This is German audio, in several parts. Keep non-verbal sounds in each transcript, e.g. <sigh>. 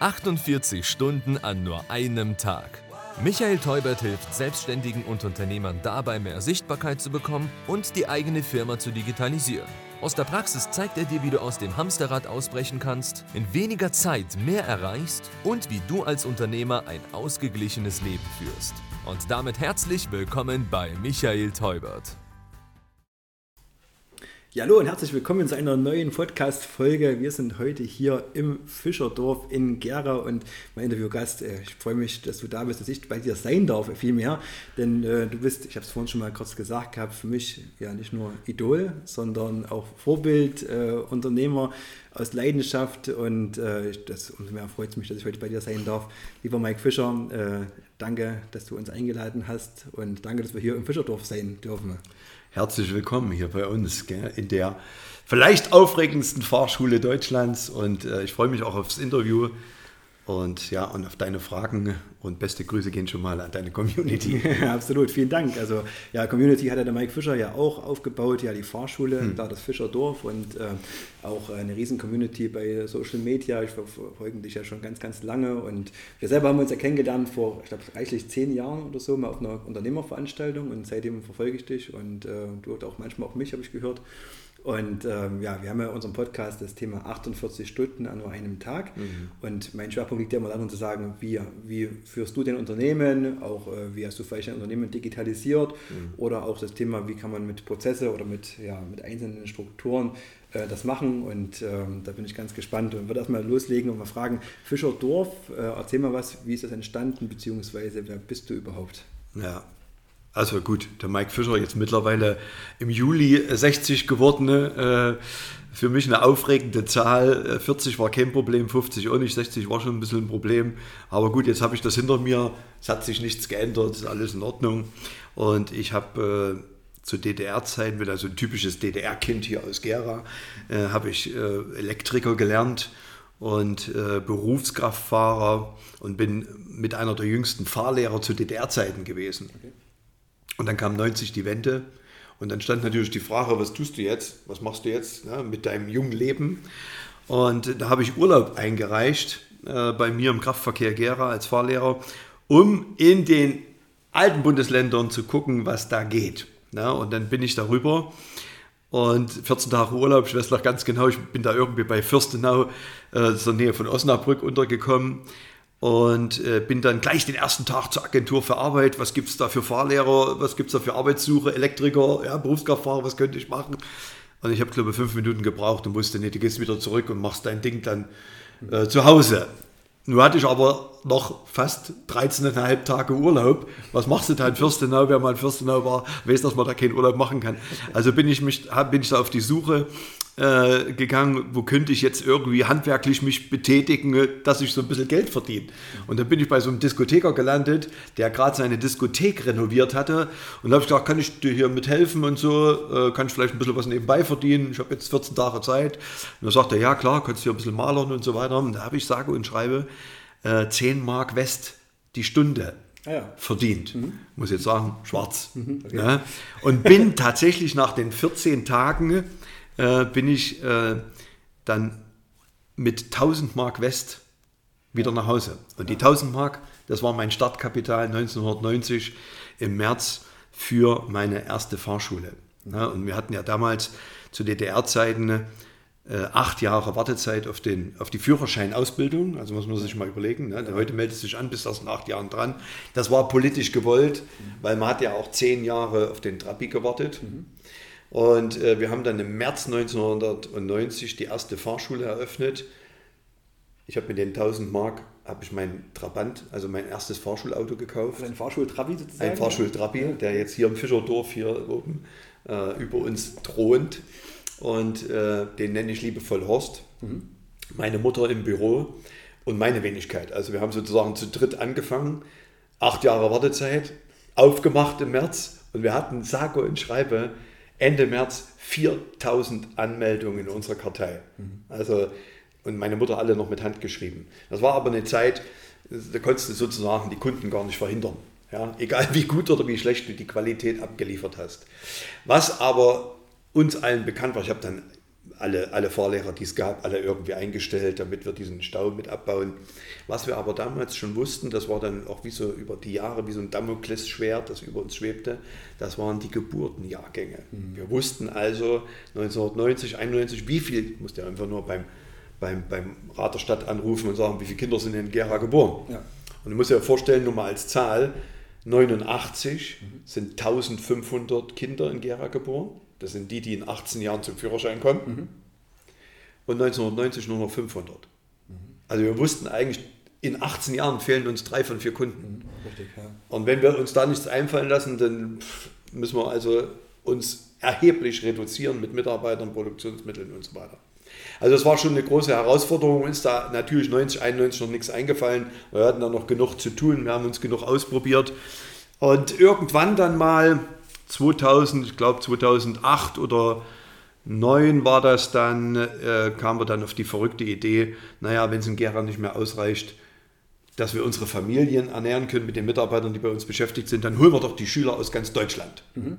48 Stunden an nur einem Tag. Michael Teubert hilft Selbstständigen und Unternehmern dabei, mehr Sichtbarkeit zu bekommen und die eigene Firma zu digitalisieren. Aus der Praxis zeigt er dir, wie du aus dem Hamsterrad ausbrechen kannst, in weniger Zeit mehr erreichst und wie du als Unternehmer ein ausgeglichenes Leben führst. Und damit herzlich willkommen bei Michael Teubert. Hallo und herzlich willkommen zu einer neuen Podcast-Folge. Wir sind heute hier im Fischerdorf in Gera und mein Interviewgast, äh, ich freue mich, dass du da bist, dass ich bei dir sein darf, vielmehr. Denn äh, du bist, ich habe es vorhin schon mal kurz gesagt gehabt, für mich ja nicht nur Idol, sondern auch Vorbild, äh, Unternehmer aus Leidenschaft und äh, das, umso mehr freut es mich, dass ich heute bei dir sein darf. Lieber Mike Fischer, äh, danke, dass du uns eingeladen hast und danke, dass wir hier im Fischerdorf sein dürfen. Herzlich willkommen hier bei uns gell, in der vielleicht aufregendsten Fahrschule Deutschlands. Und äh, ich freue mich auch aufs Interview und ja, und auf deine Fragen und beste Grüße gehen schon mal an deine Community. <laughs> Absolut, vielen Dank. Also ja, Community hat ja der Mike Fischer ja auch aufgebaut, ja die Fahrschule, hm. da das Fischerdorf und äh, auch eine riesen Community bei Social Media. Ich verfolge dich ja schon ganz, ganz lange und wir selber haben uns ja kennengelernt vor, ich glaube, reichlich zehn Jahren oder so mal auf einer Unternehmerveranstaltung und seitdem verfolge ich dich und äh, du auch manchmal auch mich, habe ich gehört. Und ähm, ja, wir haben ja in unserem Podcast das Thema 48 Stunden an nur einem Tag. Mhm. Und mein Schwerpunkt liegt ja immer darin zu sagen, wie, wie führst du dein Unternehmen, auch äh, wie hast du vielleicht dein Unternehmen digitalisiert mhm. oder auch das Thema, wie kann man mit Prozesse oder mit, ja, mit einzelnen Strukturen äh, das machen. Und ähm, da bin ich ganz gespannt und würde erstmal loslegen und mal fragen, Fischerdorf, äh, erzähl mal was, wie ist das entstanden, beziehungsweise wer bist du überhaupt? Ja, also gut, der Mike Fischer jetzt mittlerweile im Juli 60 geworden. Äh, für mich eine aufregende Zahl. 40 äh, war kein Problem, 50 auch nicht, 60 war schon ein bisschen ein Problem. Aber gut, jetzt habe ich das hinter mir. Es hat sich nichts geändert, ist alles in Ordnung. Und ich habe äh, zu DDR-Zeiten, bin also ein typisches DDR-Kind hier aus Gera, habe ich Elektriker gelernt und Berufskraftfahrer und bin mit einer der jüngsten Fahrlehrer zu DDR-Zeiten gewesen. Okay. Und dann kam 90 die Wende. Und dann stand natürlich die Frage, was tust du jetzt? Was machst du jetzt ne, mit deinem jungen Leben? Und da habe ich Urlaub eingereicht äh, bei mir im Kraftverkehr Gera als Fahrlehrer, um in den alten Bundesländern zu gucken, was da geht. Ne? Und dann bin ich darüber und 14 Tage Urlaub, ich weiß noch ganz genau, ich bin da irgendwie bei Fürstenau, äh, in Nähe von Osnabrück untergekommen und äh, bin dann gleich den ersten Tag zur Agentur für Arbeit. Was gibt es da für Fahrlehrer? Was gibt es da für Arbeitssuche? Elektriker, ja, Berufskraftfahrer, was könnte ich machen? Und ich habe, glaube ich, fünf Minuten gebraucht und wusste, nee, du gehst wieder zurück und machst dein Ding dann äh, zu Hause. Nun hatte ich aber noch fast 13,5 Tage Urlaub. Was machst du da in Fürstenau? Wer mal in Fürstenau war, weiß, dass man da keinen Urlaub machen kann. Also bin ich, mich, bin ich da auf die Suche äh, gegangen, wo könnte ich jetzt irgendwie handwerklich mich betätigen, dass ich so ein bisschen Geld verdiene. Und dann bin ich bei so einem Diskotheker gelandet, der gerade seine Diskothek renoviert hatte. Und da habe ich gedacht, kann ich dir hier mithelfen und so, äh, kann ich vielleicht ein bisschen was nebenbei verdienen. Ich habe jetzt 14 Tage Zeit. Und dann sagt er, ja klar, kannst du hier ein bisschen malern und so weiter. Und da habe ich sage und schreibe äh, 10 Mark West die Stunde. Ah ja. verdient. Mhm. Muss jetzt sagen, schwarz. Mhm, okay. ja. Und bin tatsächlich nach den 14 Tagen äh, bin ich äh, dann mit 1000 Mark West wieder nach Hause. Und die 1000 Mark, das war mein Startkapital 1990 im März für meine erste Fahrschule. Ja, und wir hatten ja damals zu DDR-Zeiten äh, acht Jahre Wartezeit auf, den, auf die Führerscheinausbildung. Also muss man sich mal überlegen. Ne? Heute meldet sich an, bis das in acht Jahren dran. Das war politisch gewollt, weil man hat ja auch zehn Jahre auf den Trabi gewartet. Mhm. Und äh, wir haben dann im März 1990 die erste Fahrschule eröffnet. Ich habe mit den 1000 Mark habe ich meinen Trabant, also mein erstes Fahrschulauto gekauft. Also ein Fahrschultrabi sozusagen? Ein Fahrschultrabi, ja. der jetzt hier im Fischerdorf hier oben äh, über uns thront. Und äh, den nenne ich liebevoll Horst. Mhm. Meine Mutter im Büro und meine Wenigkeit. Also wir haben sozusagen zu dritt angefangen. Acht Jahre Wartezeit, aufgemacht im März. Und wir hatten sage und schreibe Ende März 4000 Anmeldungen in unserer Kartei. Mhm. Also, und meine Mutter alle noch mit Hand geschrieben. Das war aber eine Zeit, da konntest du sozusagen die Kunden gar nicht verhindern. Ja, egal wie gut oder wie schlecht du die Qualität abgeliefert hast. Was aber uns allen bekannt war, ich habe dann alle, alle Fahrlehrer, die es gab, alle irgendwie eingestellt, damit wir diesen Stau mit abbauen. Was wir aber damals schon wussten, das war dann auch wie so über die Jahre, wie so ein Damoklesschwert, das über uns schwebte, das waren die Geburtenjahrgänge. Mhm. Wir wussten also 1990, 91, wie viel, ich musste ja einfach nur beim, beim, beim Rat der Stadt anrufen und sagen, wie viele Kinder sind in Gera geboren. Ja. Und du musst dir vorstellen, nur mal als Zahl, 89 mhm. sind 1500 Kinder in Gera geboren. Das sind die, die in 18 Jahren zum Führerschein kommen. Mhm. Und 1990 nur noch 500. Mhm. Also wir wussten eigentlich, in 18 Jahren fehlen uns drei von vier Kunden. Mhm. Richtig, ja. Und wenn wir uns da nichts einfallen lassen, dann müssen wir also uns erheblich reduzieren mit Mitarbeitern, Produktionsmitteln und so weiter. Also das war schon eine große Herausforderung. Uns da natürlich 90, 91 noch nichts eingefallen. Wir hatten da noch genug zu tun. Wir haben uns genug ausprobiert. Und irgendwann dann mal 2000, ich glaube 2008 oder 2009 war das dann, äh, kamen wir dann auf die verrückte Idee, naja, wenn es in Gera nicht mehr ausreicht, dass wir unsere Familien ernähren können mit den Mitarbeitern, die bei uns beschäftigt sind, dann holen wir doch die Schüler aus ganz Deutschland. Mhm.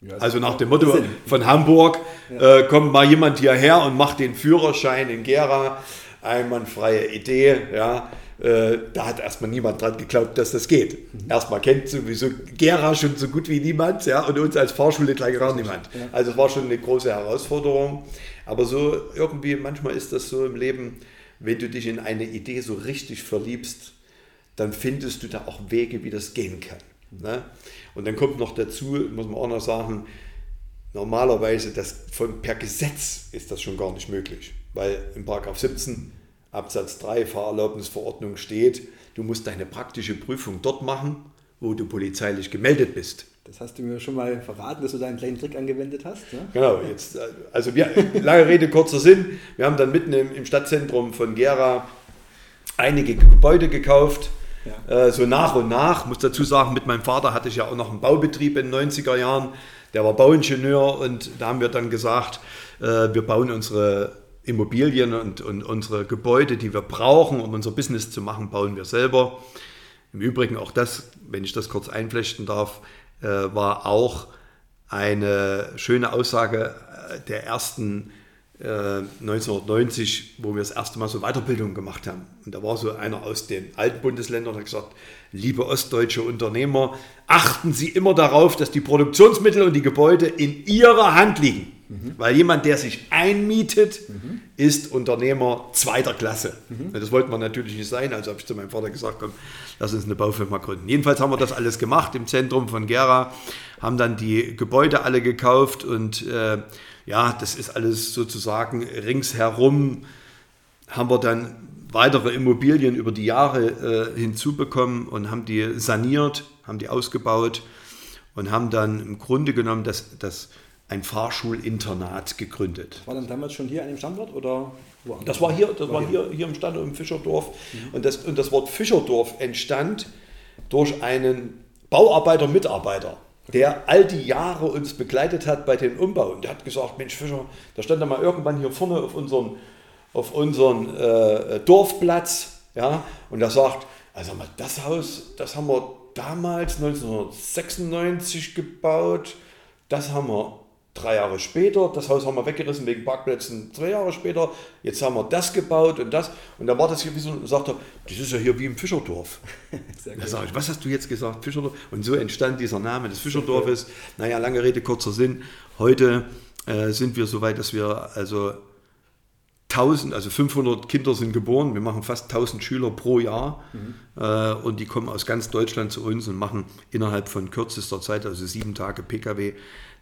Ja, also nach dem Motto von Hamburg ja. äh, kommt mal jemand hierher und macht den Führerschein in Gera. Einwandfreie Idee, ja. Äh, da hat erstmal niemand dran geglaubt, dass das geht. Mhm. Erstmal kennt sowieso Gera schon so gut wie niemand, ja, und uns als Fahrschule gleich gar niemand. Ja. Also es war schon eine große Herausforderung. Aber so irgendwie, manchmal ist das so im Leben, wenn du dich in eine Idee so richtig verliebst, dann findest du da auch Wege, wie das gehen kann. Ne? Und dann kommt noch dazu, muss man auch noch sagen, normalerweise das von, per Gesetz ist das schon gar nicht möglich, weil im Paragraph 17 Absatz 3 Fahrerlaubnisverordnung steht, du musst deine praktische Prüfung dort machen, wo du polizeilich gemeldet bist. Das hast du mir schon mal verraten, dass du da einen kleinen Trick angewendet hast. Ne? Genau, jetzt, also wir, lange Rede, kurzer Sinn. Wir haben dann mitten im, im Stadtzentrum von Gera einige Gebäude gekauft, ja. äh, so nach und nach. Muss dazu sagen, mit meinem Vater hatte ich ja auch noch einen Baubetrieb in den 90er Jahren. Der war Bauingenieur und da haben wir dann gesagt, äh, wir bauen unsere Immobilien und, und unsere Gebäude, die wir brauchen, um unser Business zu machen, bauen wir selber. Im Übrigen auch das, wenn ich das kurz einflechten darf, äh, war auch eine schöne Aussage äh, der ersten 1990, äh, wo wir das erste Mal so Weiterbildung gemacht haben. Und da war so einer aus den alten Bundesländern, der hat gesagt, liebe ostdeutsche Unternehmer, achten Sie immer darauf, dass die Produktionsmittel und die Gebäude in Ihrer Hand liegen. Mhm. Weil jemand, der sich einmietet, mhm. ist Unternehmer zweiter Klasse. Mhm. Das wollten wir natürlich nicht sein, also habe ich zu meinem Vater gesagt, komm, lass uns eine Baufirma gründen. Jedenfalls haben wir das alles gemacht im Zentrum von Gera, haben dann die Gebäude alle gekauft und äh, ja, das ist alles sozusagen ringsherum, haben wir dann weitere Immobilien über die Jahre äh, hinzubekommen und haben die saniert, haben die ausgebaut und haben dann im Grunde genommen das, das ein Fahrschulinternat gegründet. War dann damals schon hier an dem Standort oder woanders? Das war hier, das war hier, hier im Standort im Fischerdorf. Mhm. Und, das, und das Wort Fischerdorf entstand durch einen Bauarbeiter-Mitarbeiter, der all die Jahre uns begleitet hat bei den Umbauen. Der hat gesagt, Mensch Fischer, da stand er mal irgendwann hier vorne auf unserem, auf unseren äh, Dorfplatz, ja, und er sagt, also das Haus, das haben wir damals 1996 gebaut, das haben wir drei Jahre später, das Haus haben wir weggerissen wegen Parkplätzen, zwei Jahre später, jetzt haben wir das gebaut und das. Und dann war das hier wie so, sagt er, das ist ja hier wie im Fischerdorf. <laughs> da sage ich, was hast du jetzt gesagt, Fischerdorf? Und so entstand dieser Name des Fischerdorfes. <laughs> Naja, lange Rede, kurzer Sinn. Heute äh, sind wir so weit, dass wir also 1000, also 500 Kinder sind geboren. Wir machen fast 1000 Schüler pro Jahr mhm. äh, und die kommen aus ganz Deutschland zu uns und machen innerhalb von kürzester Zeit, also sieben Tage PKW,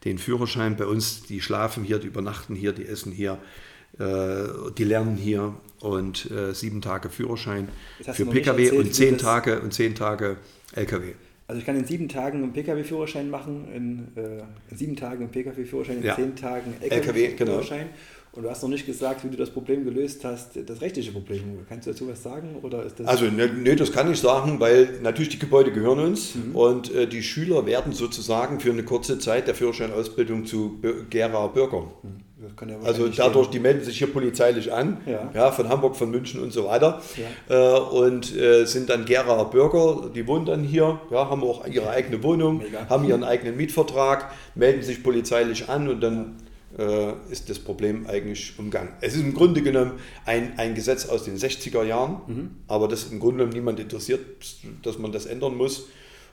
den Führerschein bei uns. Die schlafen hier, die übernachten hier, die essen hier, äh, die lernen hier und äh, sieben Tage Führerschein für Pkw erzählt, und zehn Tage und zehn Tage Lkw. Also ich kann in sieben Tagen einen Pkw-Führerschein machen, in, äh, in, sieben Tagen einen Pkw-Führerschein, in ja. zehn Tagen Lkw-Führerschein. Genau. Und du hast noch nicht gesagt, wie du das Problem gelöst hast, das rechtliche Problem. Kannst du dazu was sagen? Oder ist das also, ne, nee, das kann ich sagen, weil natürlich die Gebäude gehören uns mhm. und äh, die Schüler werden sozusagen für eine kurze Zeit der Führerscheinausbildung zu Gera Bürgern. Mhm. Ja also dadurch, die melden sich hier polizeilich an, ja. ja. von Hamburg, von München und so weiter ja. äh, und äh, sind dann Gera Bürger, die wohnen dann hier, ja, haben auch ihre eigene Wohnung, Mega. haben ihren eigenen Mietvertrag, melden sich polizeilich an und dann äh, ist das Problem eigentlich umgangen. Es ist im Grunde genommen ein, ein Gesetz aus den 60er Jahren, mhm. aber das im Grunde genommen niemand interessiert, dass man das ändern muss.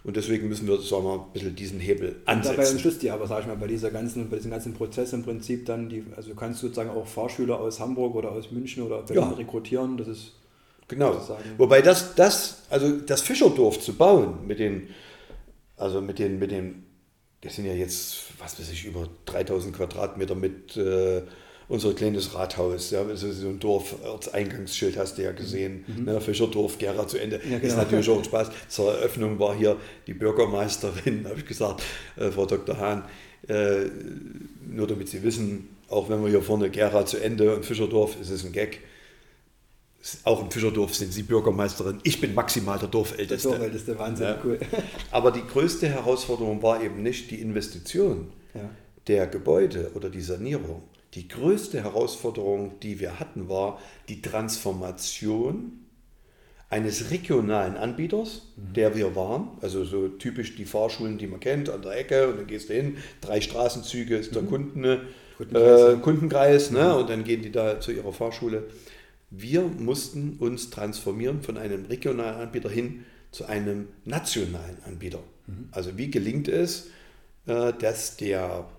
Und deswegen müssen wir, sagen wir, ein bisschen diesen Hebel ansetzen. Dabei unterstützt die aber, sage ich mal, bei, dieser ganzen, bei diesem ganzen Prozess im Prinzip dann, die, also du kannst sozusagen auch Fahrschüler aus Hamburg oder aus München oder Berlin ja. rekrutieren, das ist... Genau, wobei das, das, also das Fischerdorf zu bauen mit den, also mit den, mit den, das sind ja jetzt, was weiß ich, über 3000 Quadratmeter mit äh, unser kleines Rathaus, ja, also so ein Dorf, Ortseingangsschild hast du ja gesehen, mhm. ne, Fischerdorf, Gera zu Ende. Ja, genau. Ist natürlich auch ein Spaß. Zur Eröffnung war hier die Bürgermeisterin, <laughs> habe ich gesagt, äh, Frau Dr. Hahn, äh, nur damit Sie wissen, auch wenn wir hier vorne Gera zu Ende und Fischerdorf, ist es ein Gag. Auch im Fischerdorf sind Sie Bürgermeisterin. Ich bin maximal der Dorfälteste. Der Dorfälteste, Wahnsinn, ja. cool. Aber die größte Herausforderung war eben nicht die Investition ja. der Gebäude oder die Sanierung, die größte Herausforderung, die wir hatten, war die Transformation eines regionalen Anbieters, mhm. der wir waren, also so typisch die Fahrschulen, die man kennt, an der Ecke und dann gehst du hin, drei Straßenzüge ist der mhm. Kunden, Kundenkreis, äh, Kundenkreis ne? Mhm. und dann gehen die da zu ihrer Fahrschule. Wir mussten uns transformieren von einem regionalen Anbieter hin zu einem nationalen Anbieter. Mhm. Also wie gelingt es, äh, dass der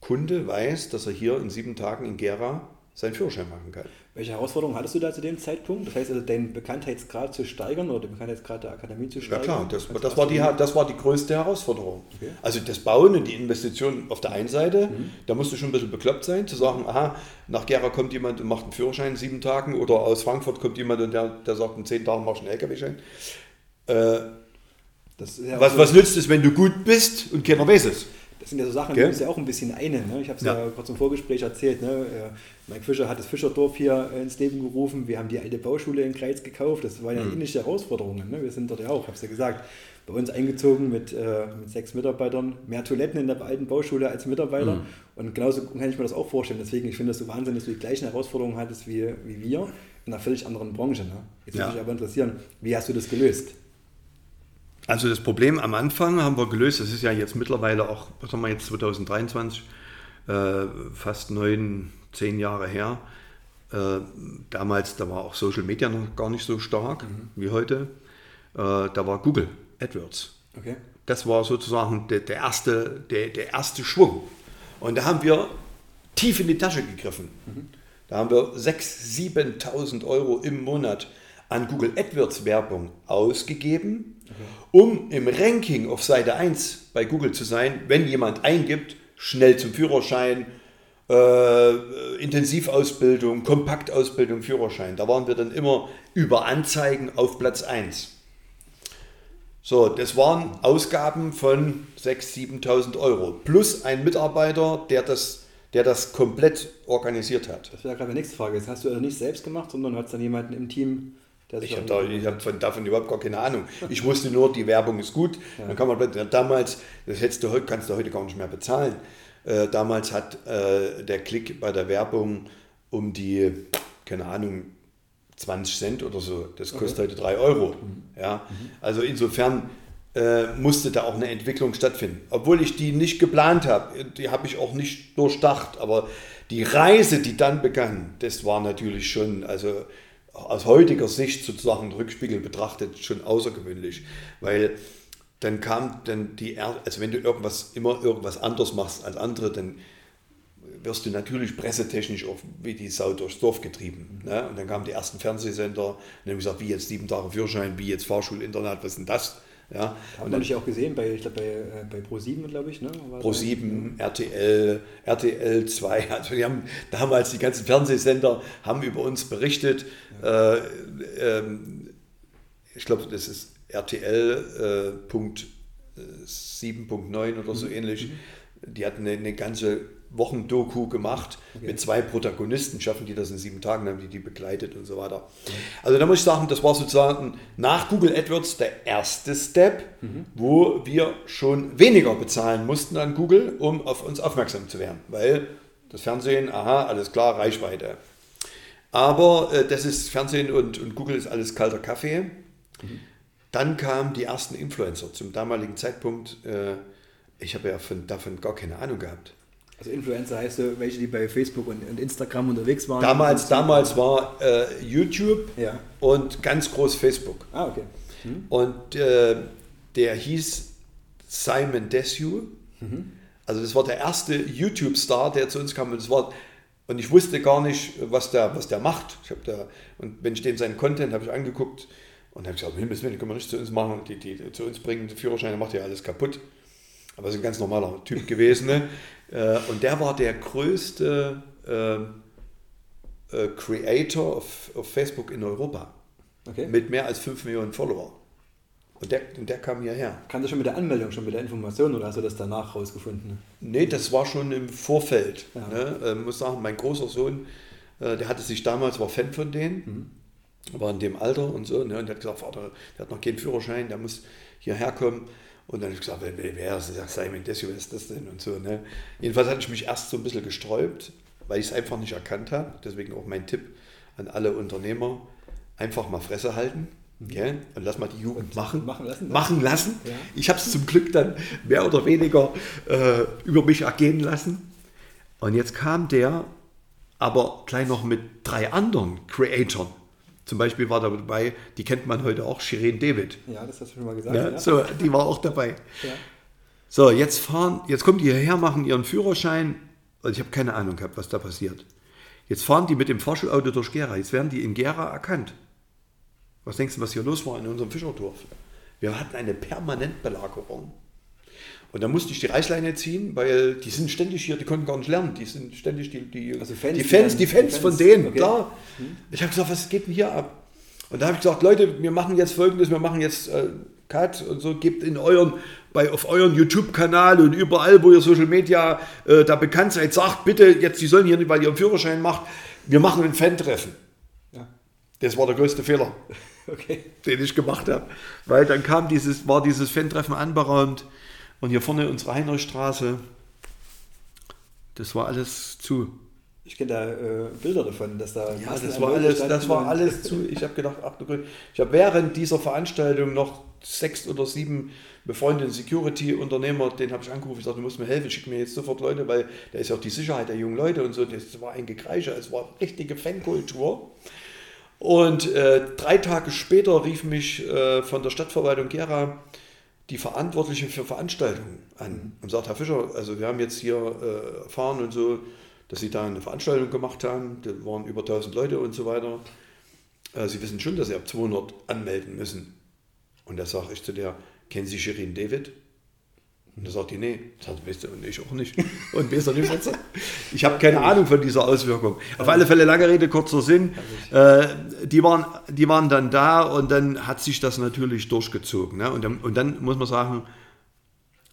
Kunde weiß, dass er hier in sieben Tagen in Gera seinen Führerschein machen kann. Welche Herausforderungen hattest du da zu dem Zeitpunkt? Das heißt also, deinen Bekanntheitsgrad zu steigern oder den Bekanntheitsgrad der Akademie zu steigern? Ja klar, das, das war, die, das war die größte Herausforderung. Okay. Also das Bauen und die Investition auf der einen Seite, mhm. da musst du schon ein bisschen bekloppt sein, zu sagen, aha, nach Gera kommt jemand und macht einen Führerschein in sieben Tagen oder aus Frankfurt kommt jemand und der, der sagt, in zehn Tagen machst du einen LKW-Schein. Äh, was, was nützt es, wenn du gut bist und keiner weiß es? Das sind ja so Sachen, okay. die ist ja auch ein bisschen eine. Ne? Ich habe es ja. ja kurz im Vorgespräch erzählt. Ne? Mike Fischer hat das Fischerdorf hier ins Leben gerufen. Wir haben die alte Baustule in Kreiz gekauft. Das waren ja mhm. ähnliche Herausforderungen. Ne? Wir sind dort ja auch, habe es ja gesagt, bei uns eingezogen mit, äh, mit sechs Mitarbeitern. Mehr Toiletten in der alten Baustule als Mitarbeiter. Mhm. Und genauso kann ich mir das auch vorstellen. Deswegen, ich finde das so wahnsinnig, dass du die gleichen Herausforderungen hattest wie, wie wir in einer völlig anderen Branche. Ne? Jetzt ja. würde mich aber interessieren, wie hast du das gelöst? Also das Problem am Anfang haben wir gelöst, das ist ja jetzt mittlerweile auch, was haben wir jetzt 2023, äh, fast neun, zehn Jahre her. Äh, damals, da war auch Social Media noch gar nicht so stark mhm. wie heute. Äh, da war Google AdWords. Okay. Das war sozusagen der, der, erste, der, der erste Schwung. Und da haben wir tief in die Tasche gegriffen. Mhm. Da haben wir 6.000, 7.000 Euro im Monat an Google AdWords Werbung ausgegeben um im Ranking auf Seite 1 bei Google zu sein, wenn jemand eingibt, schnell zum Führerschein, äh, Intensivausbildung, Kompaktausbildung, Führerschein. Da waren wir dann immer über Anzeigen auf Platz 1. So, das waren Ausgaben von 6.000, 7.000 Euro plus ein Mitarbeiter, der das, der das komplett organisiert hat. Das wäre gerade die nächste Frage. Das hast du also nicht selbst gemacht, sondern hast dann jemanden im Team ich habe da, hab von, davon überhaupt gar keine Ahnung. Ich wusste nur, die Werbung ist gut. Ja. Dann kann man damals, das hättest du, kannst du heute gar nicht mehr bezahlen. Äh, damals hat äh, der Klick bei der Werbung um die, keine Ahnung, 20 Cent oder so. Das kostet okay. heute 3 Euro. Mhm. Ja? Mhm. Also insofern äh, musste da auch eine Entwicklung stattfinden. Obwohl ich die nicht geplant habe. Die habe ich auch nicht durchdacht. Aber die Reise, die dann begann, das war natürlich schon, also aus heutiger Sicht sozusagen Rückspiegel betrachtet schon außergewöhnlich, weil dann kam dann die, also wenn du irgendwas immer irgendwas anders machst als andere, dann wirst du natürlich pressetechnisch auch wie die Sau durchs Dorf getrieben. Ne? Und dann kamen die ersten Fernsehsender und haben gesagt, wie jetzt sieben Tage Führerschein, wie jetzt Fahrschulinternat, was denn das? Ja, Haben wir dich auch gesehen bei, ich glaube, bei, äh, bei Pro7, glaube ich. Ne? Pro7, RTL, RTL 2. Also die haben damals die ganzen Fernsehsender haben über uns berichtet. Ja. Äh, ähm, ich glaube, das ist RTL äh, Punkt 7.9 oder so mhm. ähnlich. Mhm. Die hatten eine, eine ganze Wochendoku gemacht okay. mit zwei Protagonisten. Schaffen die das in sieben Tagen, haben die die begleitet und so weiter. Also da muss ich sagen, das war sozusagen nach Google AdWords der erste Step, mhm. wo wir schon weniger bezahlen mussten an Google, um auf uns aufmerksam zu werden. Weil das Fernsehen, aha, alles klar, Reichweite. Aber äh, das ist Fernsehen und, und Google ist alles kalter Kaffee. Mhm. Dann kamen die ersten Influencer zum damaligen Zeitpunkt. Äh, ich habe ja von, davon gar keine Ahnung gehabt. Also Influencer heißt so, welche, die bei Facebook und, und Instagram unterwegs waren? Damals, damals war äh, YouTube Ja. und ganz groß Facebook. Ah, okay. Hm? Und äh, der hieß Simon Desue. Also das war der erste YouTube-Star, der zu uns kam. Und, das war, und ich wusste gar nicht, was der, was der macht. Ich da, und wenn ich dem seinen Content habe ich angeguckt und habe gesagt, Himmels Willen, können wir nicht zu uns machen. Die, die zu uns bringen, die Führerscheine macht ja alles kaputt. Aber ist ein ganz normaler Typ gewesen. Ne? <laughs> Äh, Und der war der größte äh, äh, Creator auf, auf Facebook in Europa. okay. Mit mehr als 5 Millionen Follower. Und der, und der kam hierher. Kam das schon mit der Anmeldung, schon mit der Information oder hast du das danach rausgefunden? Nee, das war schon im Vorfeld. Ja. Ne? Äh, muss sagen, mein großer Sohn, äh, der hatte sich damals, war Fan von denen, war in dem Alter und so. Ne? Und der hat gesagt, Vater, der hat noch keinen Führerschein, der muss hierher kommen. Und dann habe ich gesagt, wer, wer ist das? Simon Desio, wer ist das denn? Und so. Ne? Jedenfalls hatte ich mich erst so ein bisschen gesträubt, weil ich es einfach nicht erkannt habe. Deswegen auch mein Tipp an alle Unternehmer, einfach mal Fresse halten. Gell? Und lass mal die Jugend machen. machen lassen? Machen lassen. Ja. Ich habe es zum Glück dann mehr oder weniger äh, über mich ergehen lassen. Und jetzt kam der, aber gleich noch mit drei anderen Creatoren. Zum Beispiel war da dabei, die kennt man heute auch, Shirin David. Ja, das hast du schon mal gesagt. Ja, ja. So, die war auch dabei. Ja. So, jetzt fahren, jetzt kommen die hierher, machen ihren Führerschein. Also ich habe keine Ahnung gehabt, was da passiert. Jetzt fahren die mit dem Fahrschulauto durch Gera. Jetzt werden die in Gera erkannt. Was denkst du, was hier los war in unserem Fischerdorf? Wir hatten eine Permanentbelagerung. Und da musste ich die Reißleine ziehen, weil die sind ständig hier, die konnten gar nicht lernen. Die sind ständig die, die, Also Fans, die Fans, die Fans die von Fans, denen, okay. klar. Ich habe gesagt, was geht denn hier ab? Und da habe ich gesagt, Leute, wir machen jetzt folgendes, wir machen jetzt äh, Cut und so, gebt in euren, bei, auf euren YouTube-Kanal und überall, wo ihr Social Media äh, da bekannt seid, sagt bitte, jetzt, die sollen hier nicht, weil ihr einen Führerschein macht, wir machen ein Fan-Treffen. Ja. Das war der größte Fehler, <laughs> Okay. den ich gemacht habe. Weil dann kam dieses, war dieses Fan-Treffen anberaumt und hier vorne unsere Heinrichstraße, das war alles zu. Ich kenne da äh, Bilder davon, dass da Ja, das war alles, das war alles zu. <laughs> Ich habe gedacht, ach du Gott. Ich habe während dieser Veranstaltung noch sechs oder sieben befreundete Security-Unternehmer, den habe ich angerufen, ich sagte, du musst mir helfen, schick mir jetzt sofort Leute, weil da ist ja auch die Sicherheit der jungen Leute und so. Das war ein Gekreische, es war richtige Fankultur. Und äh, drei Tage später rief mich äh, von der Stadtverwaltung Gera die Verantwortliche für Veranstaltungen an und sagt, Herr Fischer, also wir haben jetzt hier äh, erfahren und so, dass Sie da eine Veranstaltung gemacht haben, da waren über 1000 Leute und so weiter. Äh, Sie wissen schon, dass Sie ab 200 anmelden müssen. Und da sage ich zu der, kennen Sie Shirin David? Und da sagt die, nee. Sage, weißt du, und ich auch nicht. <laughs> Und weißt du nicht, was Ich habe keine Ahnung von dieser Auswirkung. Auf alle Fälle, lange Rede, kurzer Sinn. Äh, die, waren, die waren dann da und dann hat sich das natürlich durchgezogen. Ne? Und, dann, und dann muss man sagen,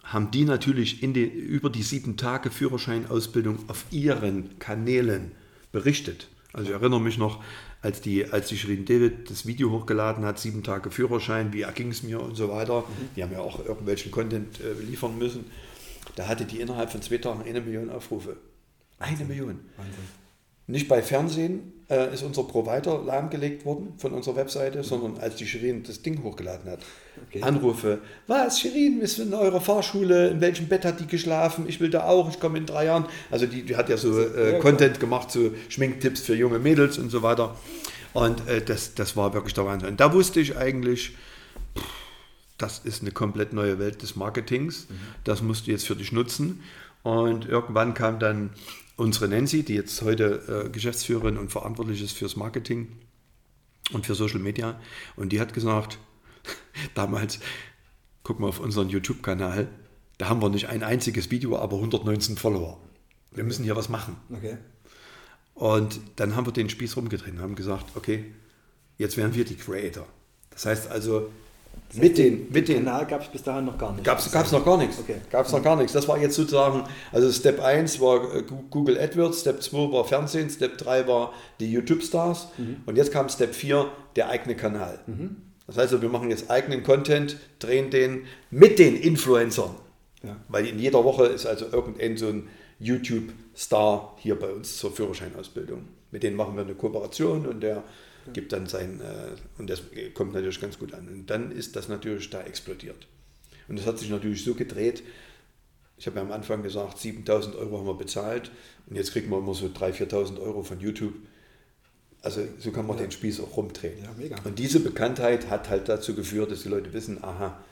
haben die natürlich in den, über die sieben Tage Führerscheinausbildung auf ihren Kanälen berichtet. Also ich erinnere mich noch, als die, als die Shirin David das Video hochgeladen hat, sieben Tage Führerschein, wie erging es mir und so weiter. Die haben ja auch irgendwelchen Content äh, liefern müssen. Da hatte die innerhalb von zwei Tagen eine Million Aufrufe. Eine Million. Wahnsinn. Nicht bei Fernsehen äh, ist unser Provider lahmgelegt worden von unserer Webseite, sondern als die Shirin das Ding hochgeladen hat. Okay. Anrufe. Was, Shirin, ist in eurer Fahrschule? In welchem Bett hat die geschlafen? Ich will da auch, ich komme in drei Jahren. Also die, die hat ja so äh, Content gemacht, so Schminktipps für junge Mädels und so weiter. Und äh, das, das war wirklich der Wahnsinn. Und da wusste ich eigentlich, pff, das ist eine komplett neue Welt des Marketings. Das musst du jetzt für dich nutzen. Und irgendwann kam dann unsere Nancy, die jetzt heute äh, Geschäftsführerin und verantwortlich ist fürs Marketing und für Social Media. Und die hat gesagt, <laughs> damals, guck mal auf unseren YouTube-Kanal, da haben wir nicht ein einziges Video, aber 119 Follower. Wir müssen hier was machen. Okay. Und dann haben wir den Spieß rumgedreht und haben gesagt, okay, jetzt wären wir die Creator. Das heißt also, mit den, mit den Kanal gab es bis dahin noch gar nicht. Gab es noch gar nichts. Okay. Gab es noch gar nichts. Das war jetzt sozusagen, also Step 1 war äh, Google AdWords, Step 2 war Fernsehen, Step 3 war die YouTube-Stars und jetzt kam Step 4, der eigene Kanal. Das heißt, also, wir machen jetzt eigenen Content, drehen den mit den Influencern. Ja. Weil in jeder Woche ist also irgendein so ein YouTube-Star hier bei uns zur Führerscheinausbildung. Mit denen machen wir eine Kooperation und der gibt dann sein, äh, und das kommt natürlich ganz gut an. Und dann ist das natürlich da explodiert. Und das hat sich natürlich so gedreht, Ich habe ja am Anfang gesagt, 7000 Euro haben wir bezahlt und jetzt kriegen wir immer so 3.000, 4.000 Euro von YouTube. Also so kann man ja. den Spieß auch rumdrehen. Ja, mega. Und diese Bekanntheit hat halt dazu geführt, dass die Leute wissen, aha,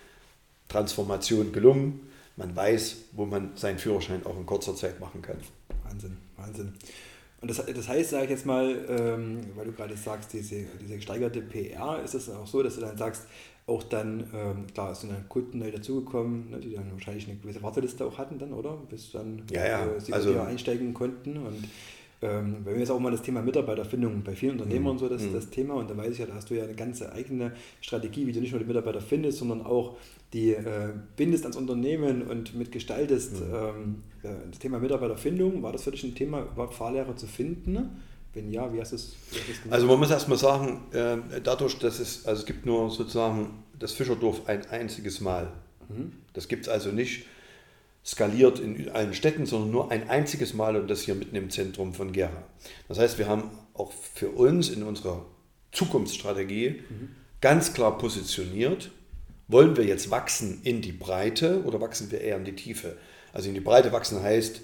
Transformation gelungen. Man weiß, wo man seinen Führerschein auch in kurzer Zeit machen kann. Wahnsinn, Wahnsinn. Und das, das heißt, sage ich jetzt mal, ähm, weil du gerade sagst, diese, diese gesteigerte PR, ist es auch so, dass du dann sagst, auch dann, ähm, klar, es sind dann Kunden neu dazugekommen, ne, die dann wahrscheinlich eine gewisse Warteliste auch hatten dann, oder? Bis dann ja, ja. Äh, sie also, einsteigen konnten und ähm, weil wir jetzt auch mal das Thema Mitarbeiterfindung bei vielen Unternehmern mhm. so das, mhm. das Thema und da weiß ich ja, da hast du ja eine ganze eigene Strategie, wie du nicht nur die Mitarbeiter findest, sondern auch die äh, bindest ans Unternehmen und mitgestaltest. Mhm. Ähm, das Thema Mitarbeiterfindung, war das für dich ein Thema, überhaupt Fahrlehrer zu finden? Wenn ja, wie hast du es Also man muss erstmal sagen, äh, dadurch, dass es, also es gibt nur sozusagen das Fischerdorf ein einziges Mal. Mhm. Das gibt es also nicht skaliert in allen Städten, sondern nur ein einziges Mal und das hier mitten im Zentrum von Gera. Das heißt, wir haben auch für uns in unserer Zukunftsstrategie mhm. ganz klar positioniert, wollen wir jetzt wachsen in die Breite oder wachsen wir eher in die Tiefe? Also in die Breite wachsen heißt,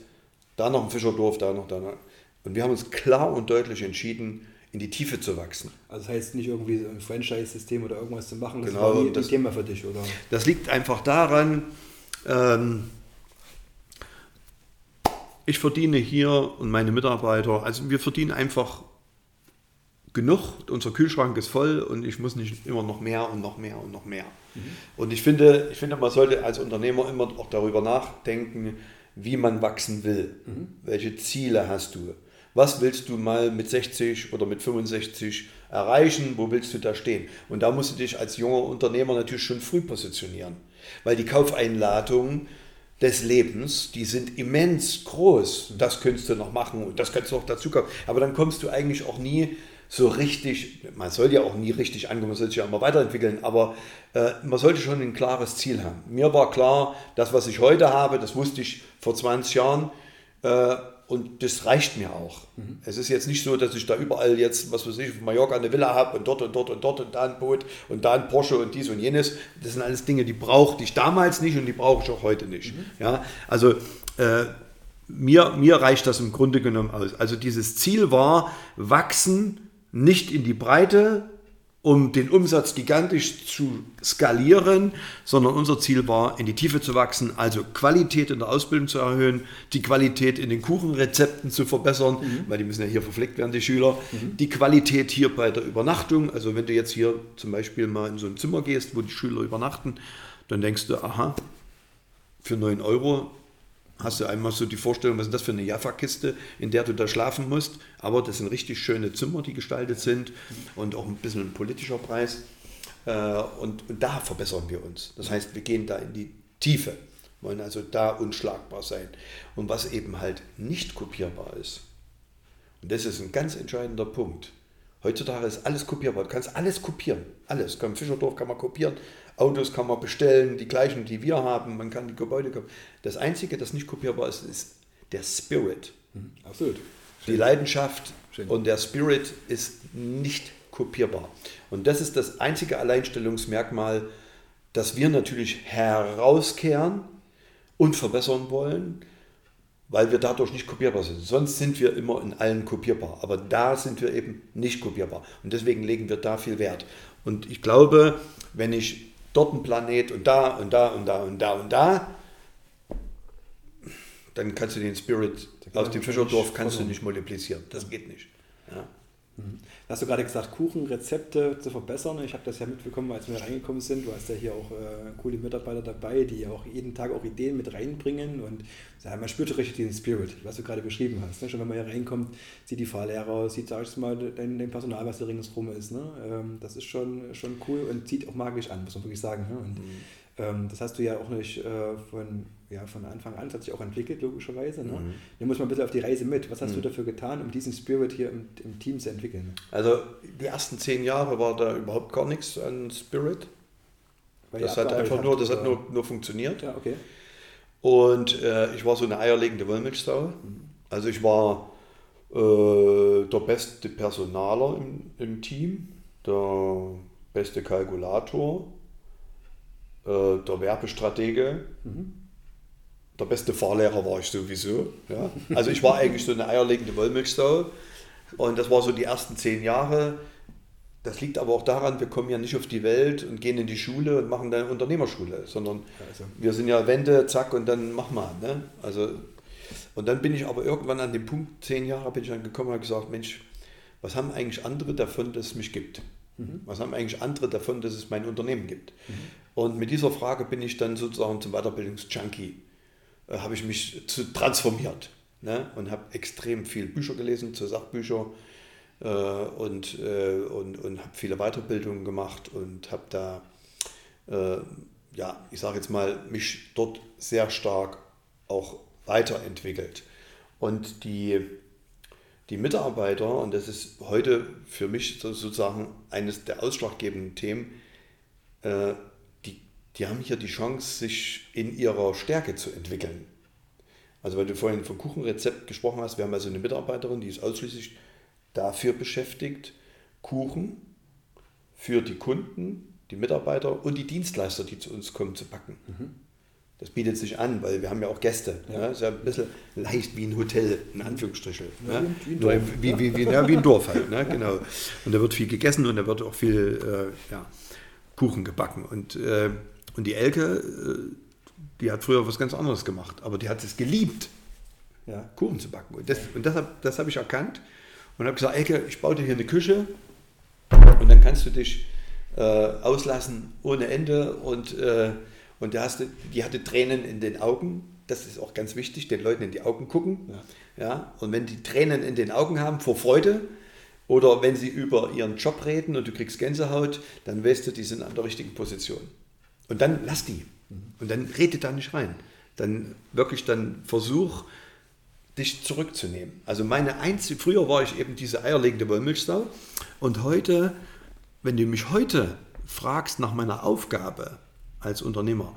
da noch ein Fischerdorf, da noch, da noch. Und wir haben uns klar und deutlich entschieden, in die Tiefe zu wachsen. Also das heißt nicht irgendwie ein Franchise-System oder irgendwas zu machen, das genau, war nie das, Thema für dich, oder? Das liegt einfach daran, ähm, ich verdiene hier und meine Mitarbeiter, also wir verdienen einfach genug, unser Kühlschrank ist voll und ich muss nicht immer noch mehr und noch mehr und noch mehr. Mhm. Und ich finde, ich finde, man sollte als Unternehmer immer auch darüber nachdenken, wie man wachsen will. Mhm. Welche Ziele hast du? Was willst du mal mit 60 oder mit 65 erreichen? Wo willst du da stehen? Und da musst du dich als junger Unternehmer natürlich schon früh positionieren, weil die Kaufeinladungen des Lebens, die sind immens groß. Das könntest du noch machen und das könntest du noch dazu kommen. Aber dann kommst du eigentlich auch nie so richtig, man soll ja auch nie richtig ankommen, man soll sich ja immer weiterentwickeln, aber äh, man sollte schon ein klares Ziel haben. Mir war klar, das, was ich heute habe, das wusste ich vor 20 Jahren. Äh, und das reicht mir auch. Mhm. Es ist jetzt nicht so, dass ich da überall jetzt, was weiß ich, auf Mallorca eine Villa habe und dort und dort und dort und da ein Boot und da ein Porsche und dies und jenes. Das sind alles Dinge, die brauchte ich damals nicht und die brauche ich auch heute nicht. Mhm. Ja, also äh, mir, mir reicht das im Grunde genommen aus. Also dieses Ziel war, wachsen, nicht in die Breite, um den Umsatz gigantisch zu skalieren, sondern unser Ziel war, in die Tiefe zu wachsen, also Qualität in der Ausbildung zu erhöhen, die Qualität in den Kuchenrezepten zu verbessern, mhm. weil die müssen ja hier verpflegt werden, die Schüler, mhm. die Qualität hier bei der Übernachtung, also wenn du jetzt hier zum Beispiel mal in so ein Zimmer gehst, wo die Schüler übernachten, dann denkst du, aha, für 9 Euro hast du einmal so die Vorstellung, was ist das für eine Jaffa-Kiste, in der du da schlafen musst. Aber das sind richtig schöne Zimmer, die gestaltet sind und auch ein bisschen ein politischer Preis. Äh, und, und da verbessern wir uns. Das heißt, wir gehen da in die Tiefe, wollen also da unschlagbar sein. Und was eben halt nicht kopierbar ist, und das ist ein ganz entscheidender Punkt. Heutzutage ist alles kopierbar. Du kannst alles kopieren. Alles. Im Fischerdorf kann man kopieren. Autos kann man bestellen, die gleichen, die wir haben. Man kann die Gebäude kopieren. Das Einzige, das nicht kopierbar ist, ist der Spirit. Mhm. Absolut. Die Leidenschaft Schön. und der Spirit ist nicht kopierbar. Und das ist das einzige Alleinstellungsmerkmal, das wir natürlich herauskehren und verbessern wollen, weil wir dadurch nicht kopierbar sind. Sonst sind wir immer in allen kopierbar, aber da sind wir eben nicht kopierbar. Und deswegen legen wir da viel Wert. Und ich glaube, wenn ich dort ein Planet und da und da und da und da und da, dann kannst du den Spirit aus dem Fischerdorf kannst du nicht multiplizieren. Das geht nicht. Ja. Mhm. Hast du gerade gesagt, Kuchenrezepte zu verbessern? Ich habe das ja mitbekommen, als wir reingekommen sind. Du hast ja hier auch äh, coole Mitarbeiter dabei, die auch jeden Tag auch Ideen mit reinbringen. Und ja, man spürt richtig den Spirit, was du gerade beschrieben hast. Ne? Schon wenn man hier reinkommt, sieht die Fahrlehrer, sieht, sag ich mal, dein, dein Personal, was da ringsrum ist. Ne? Ähm, das ist schon, schon cool und zieht auch magisch an, muss man wirklich sagen. Ne? Und, mhm. ähm, das hast du ja auch nicht äh, von ja, von Anfang an, das hat sich auch entwickelt, logischerweise. Ne? Mhm. Da muss man ein bisschen auf die Reise mit. Was hast mhm. du dafür getan, um diesen Spirit hier im, im, Team zu entwickeln? Also die ersten zehn Jahre war da überhaupt gar nichts an Spirit. Weil das hat einfach nur, das hat nur, nur funktioniert. Ja, okay. Und äh, ich war so eine eierlegende Wollmilchsau. Mhm. Also ich war äh, der beste Personaler im, im Team, der beste Kalkulator, äh, der Werbestratege. Mhm der beste Fahrlehrer war ich sowieso. Ja. Also ich war eigentlich so eine eierlegende Wollmilchsau. Und das war so die ersten zehn Jahre. Das liegt aber auch daran, wir kommen ja nicht auf die Welt und gehen in die Schule und machen dann Unternehmerschule, sondern also. wir sind ja Wende, zack und dann mach mal. Ne? Also, und dann bin ich aber irgendwann an dem Punkt, zehn Jahre bin ich dann gekommen und habe gesagt, Mensch, was haben eigentlich andere davon, dass es mich gibt? Mhm. Was haben eigentlich andere davon, dass es mein Unternehmen gibt? Mhm. Und mit dieser Frage bin ich dann sozusagen zum Weiterbildungsjunkie, äh, habe ich mich zu, transformiert ne? und habe extrem viel Bücher gelesen, zu Sachbücher äh, und, äh, und, und habe viele Weiterbildungen gemacht und habe da, äh, ja, ich sage jetzt mal, mich dort sehr stark auch weiterentwickelt. Und die, die Mitarbeiter, und das ist heute für mich sozusagen eines der ausschlaggebenden Themen, äh, die, haben hier die Chance, sich in ihrer Stärke zu entwickeln. Also weil du vorhin vom Kuchenrezept gesprochen hast, wir haben also eine Mitarbeiterin, die ist ausschließlich dafür beschäftigt, Kuchen für die Kunden, die Mitarbeiter und die Dienstleister, die zu uns kommen, zu backen. Mhm. Das bietet sich an, weil wir haben ja auch Gäste. Ja. Ja, ist ja ein bisschen leicht wie ein Hotel, in Anführungsstrichen. Ja, ne? wie, ein Dorf, wie, wie, wie, ja, wie ein Dorf halt. Ne? Genau. Und da wird viel gegessen und da wird auch viel äh, ja, Kuchen gebacken. Und, äh, und die Elke, äh, die hat früher was ganz anderes gemacht, aber die hat es geliebt, ja, Kuchen zu backen. Und das, und das, das habe ich erkannt und habe gesagt, Elke, ich baue dir hier eine Küche und dann kannst du dich äh, auslassen ohne Ende und, äh, und da hast du, die hatte Tränen in den Augen. Das ist auch ganz wichtig, den Leuten in die Augen gucken. Ja. ja. Und wenn die Tränen in den Augen haben vor Freude oder wenn sie über ihren Job reden und du kriegst Gänsehaut, dann weißt du, die sind an der richtigen Position. Und dann lass die. Und dann rede da nicht rein. Dann wirklich dann versuch, dich zurückzunehmen. Also meine einzige, früher war ich eben diese eierlegende Wollmilchsau und heute, wenn du mich heute fragst nach meiner Aufgabe als Unternehmer,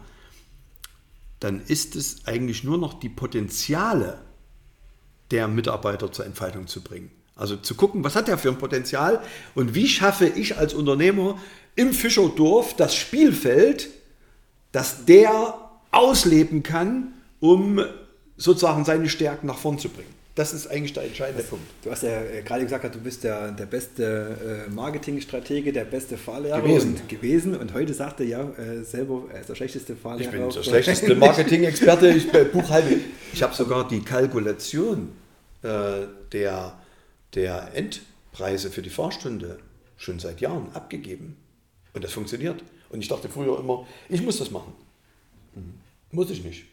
dann ist es eigentlich nur noch die Potenziale der Mitarbeiter zur Entfaltung zu bringen. Also zu gucken, was hat er für ein Potenzial und wie schaffe ich als Unternehmer im Fischerdorf das Spielfeld, dass der ausleben kann, um sozusagen seine Stärken nach vorn zu bringen. Das ist eigentlich der entscheidende Punkt. Du hast ja äh, gerade gesagt, du bist der, der beste äh, Marketingstratege, der beste Fahrlehrer gewesen. Und, gewesen. Und heute sagt er ja äh, selber, er ist der schlechteste Fahrlehrer. Ich bin der schlechteste Marketing-Experte, ich buchhalte. Ich habe sogar die Kalkulation äh, der, der Endpreise für die Fahrstunde schon seit Jahren abgegeben. Und das funktioniert. Und ich dachte früher immer, ich muss das machen. Mhm. Muss ich nicht.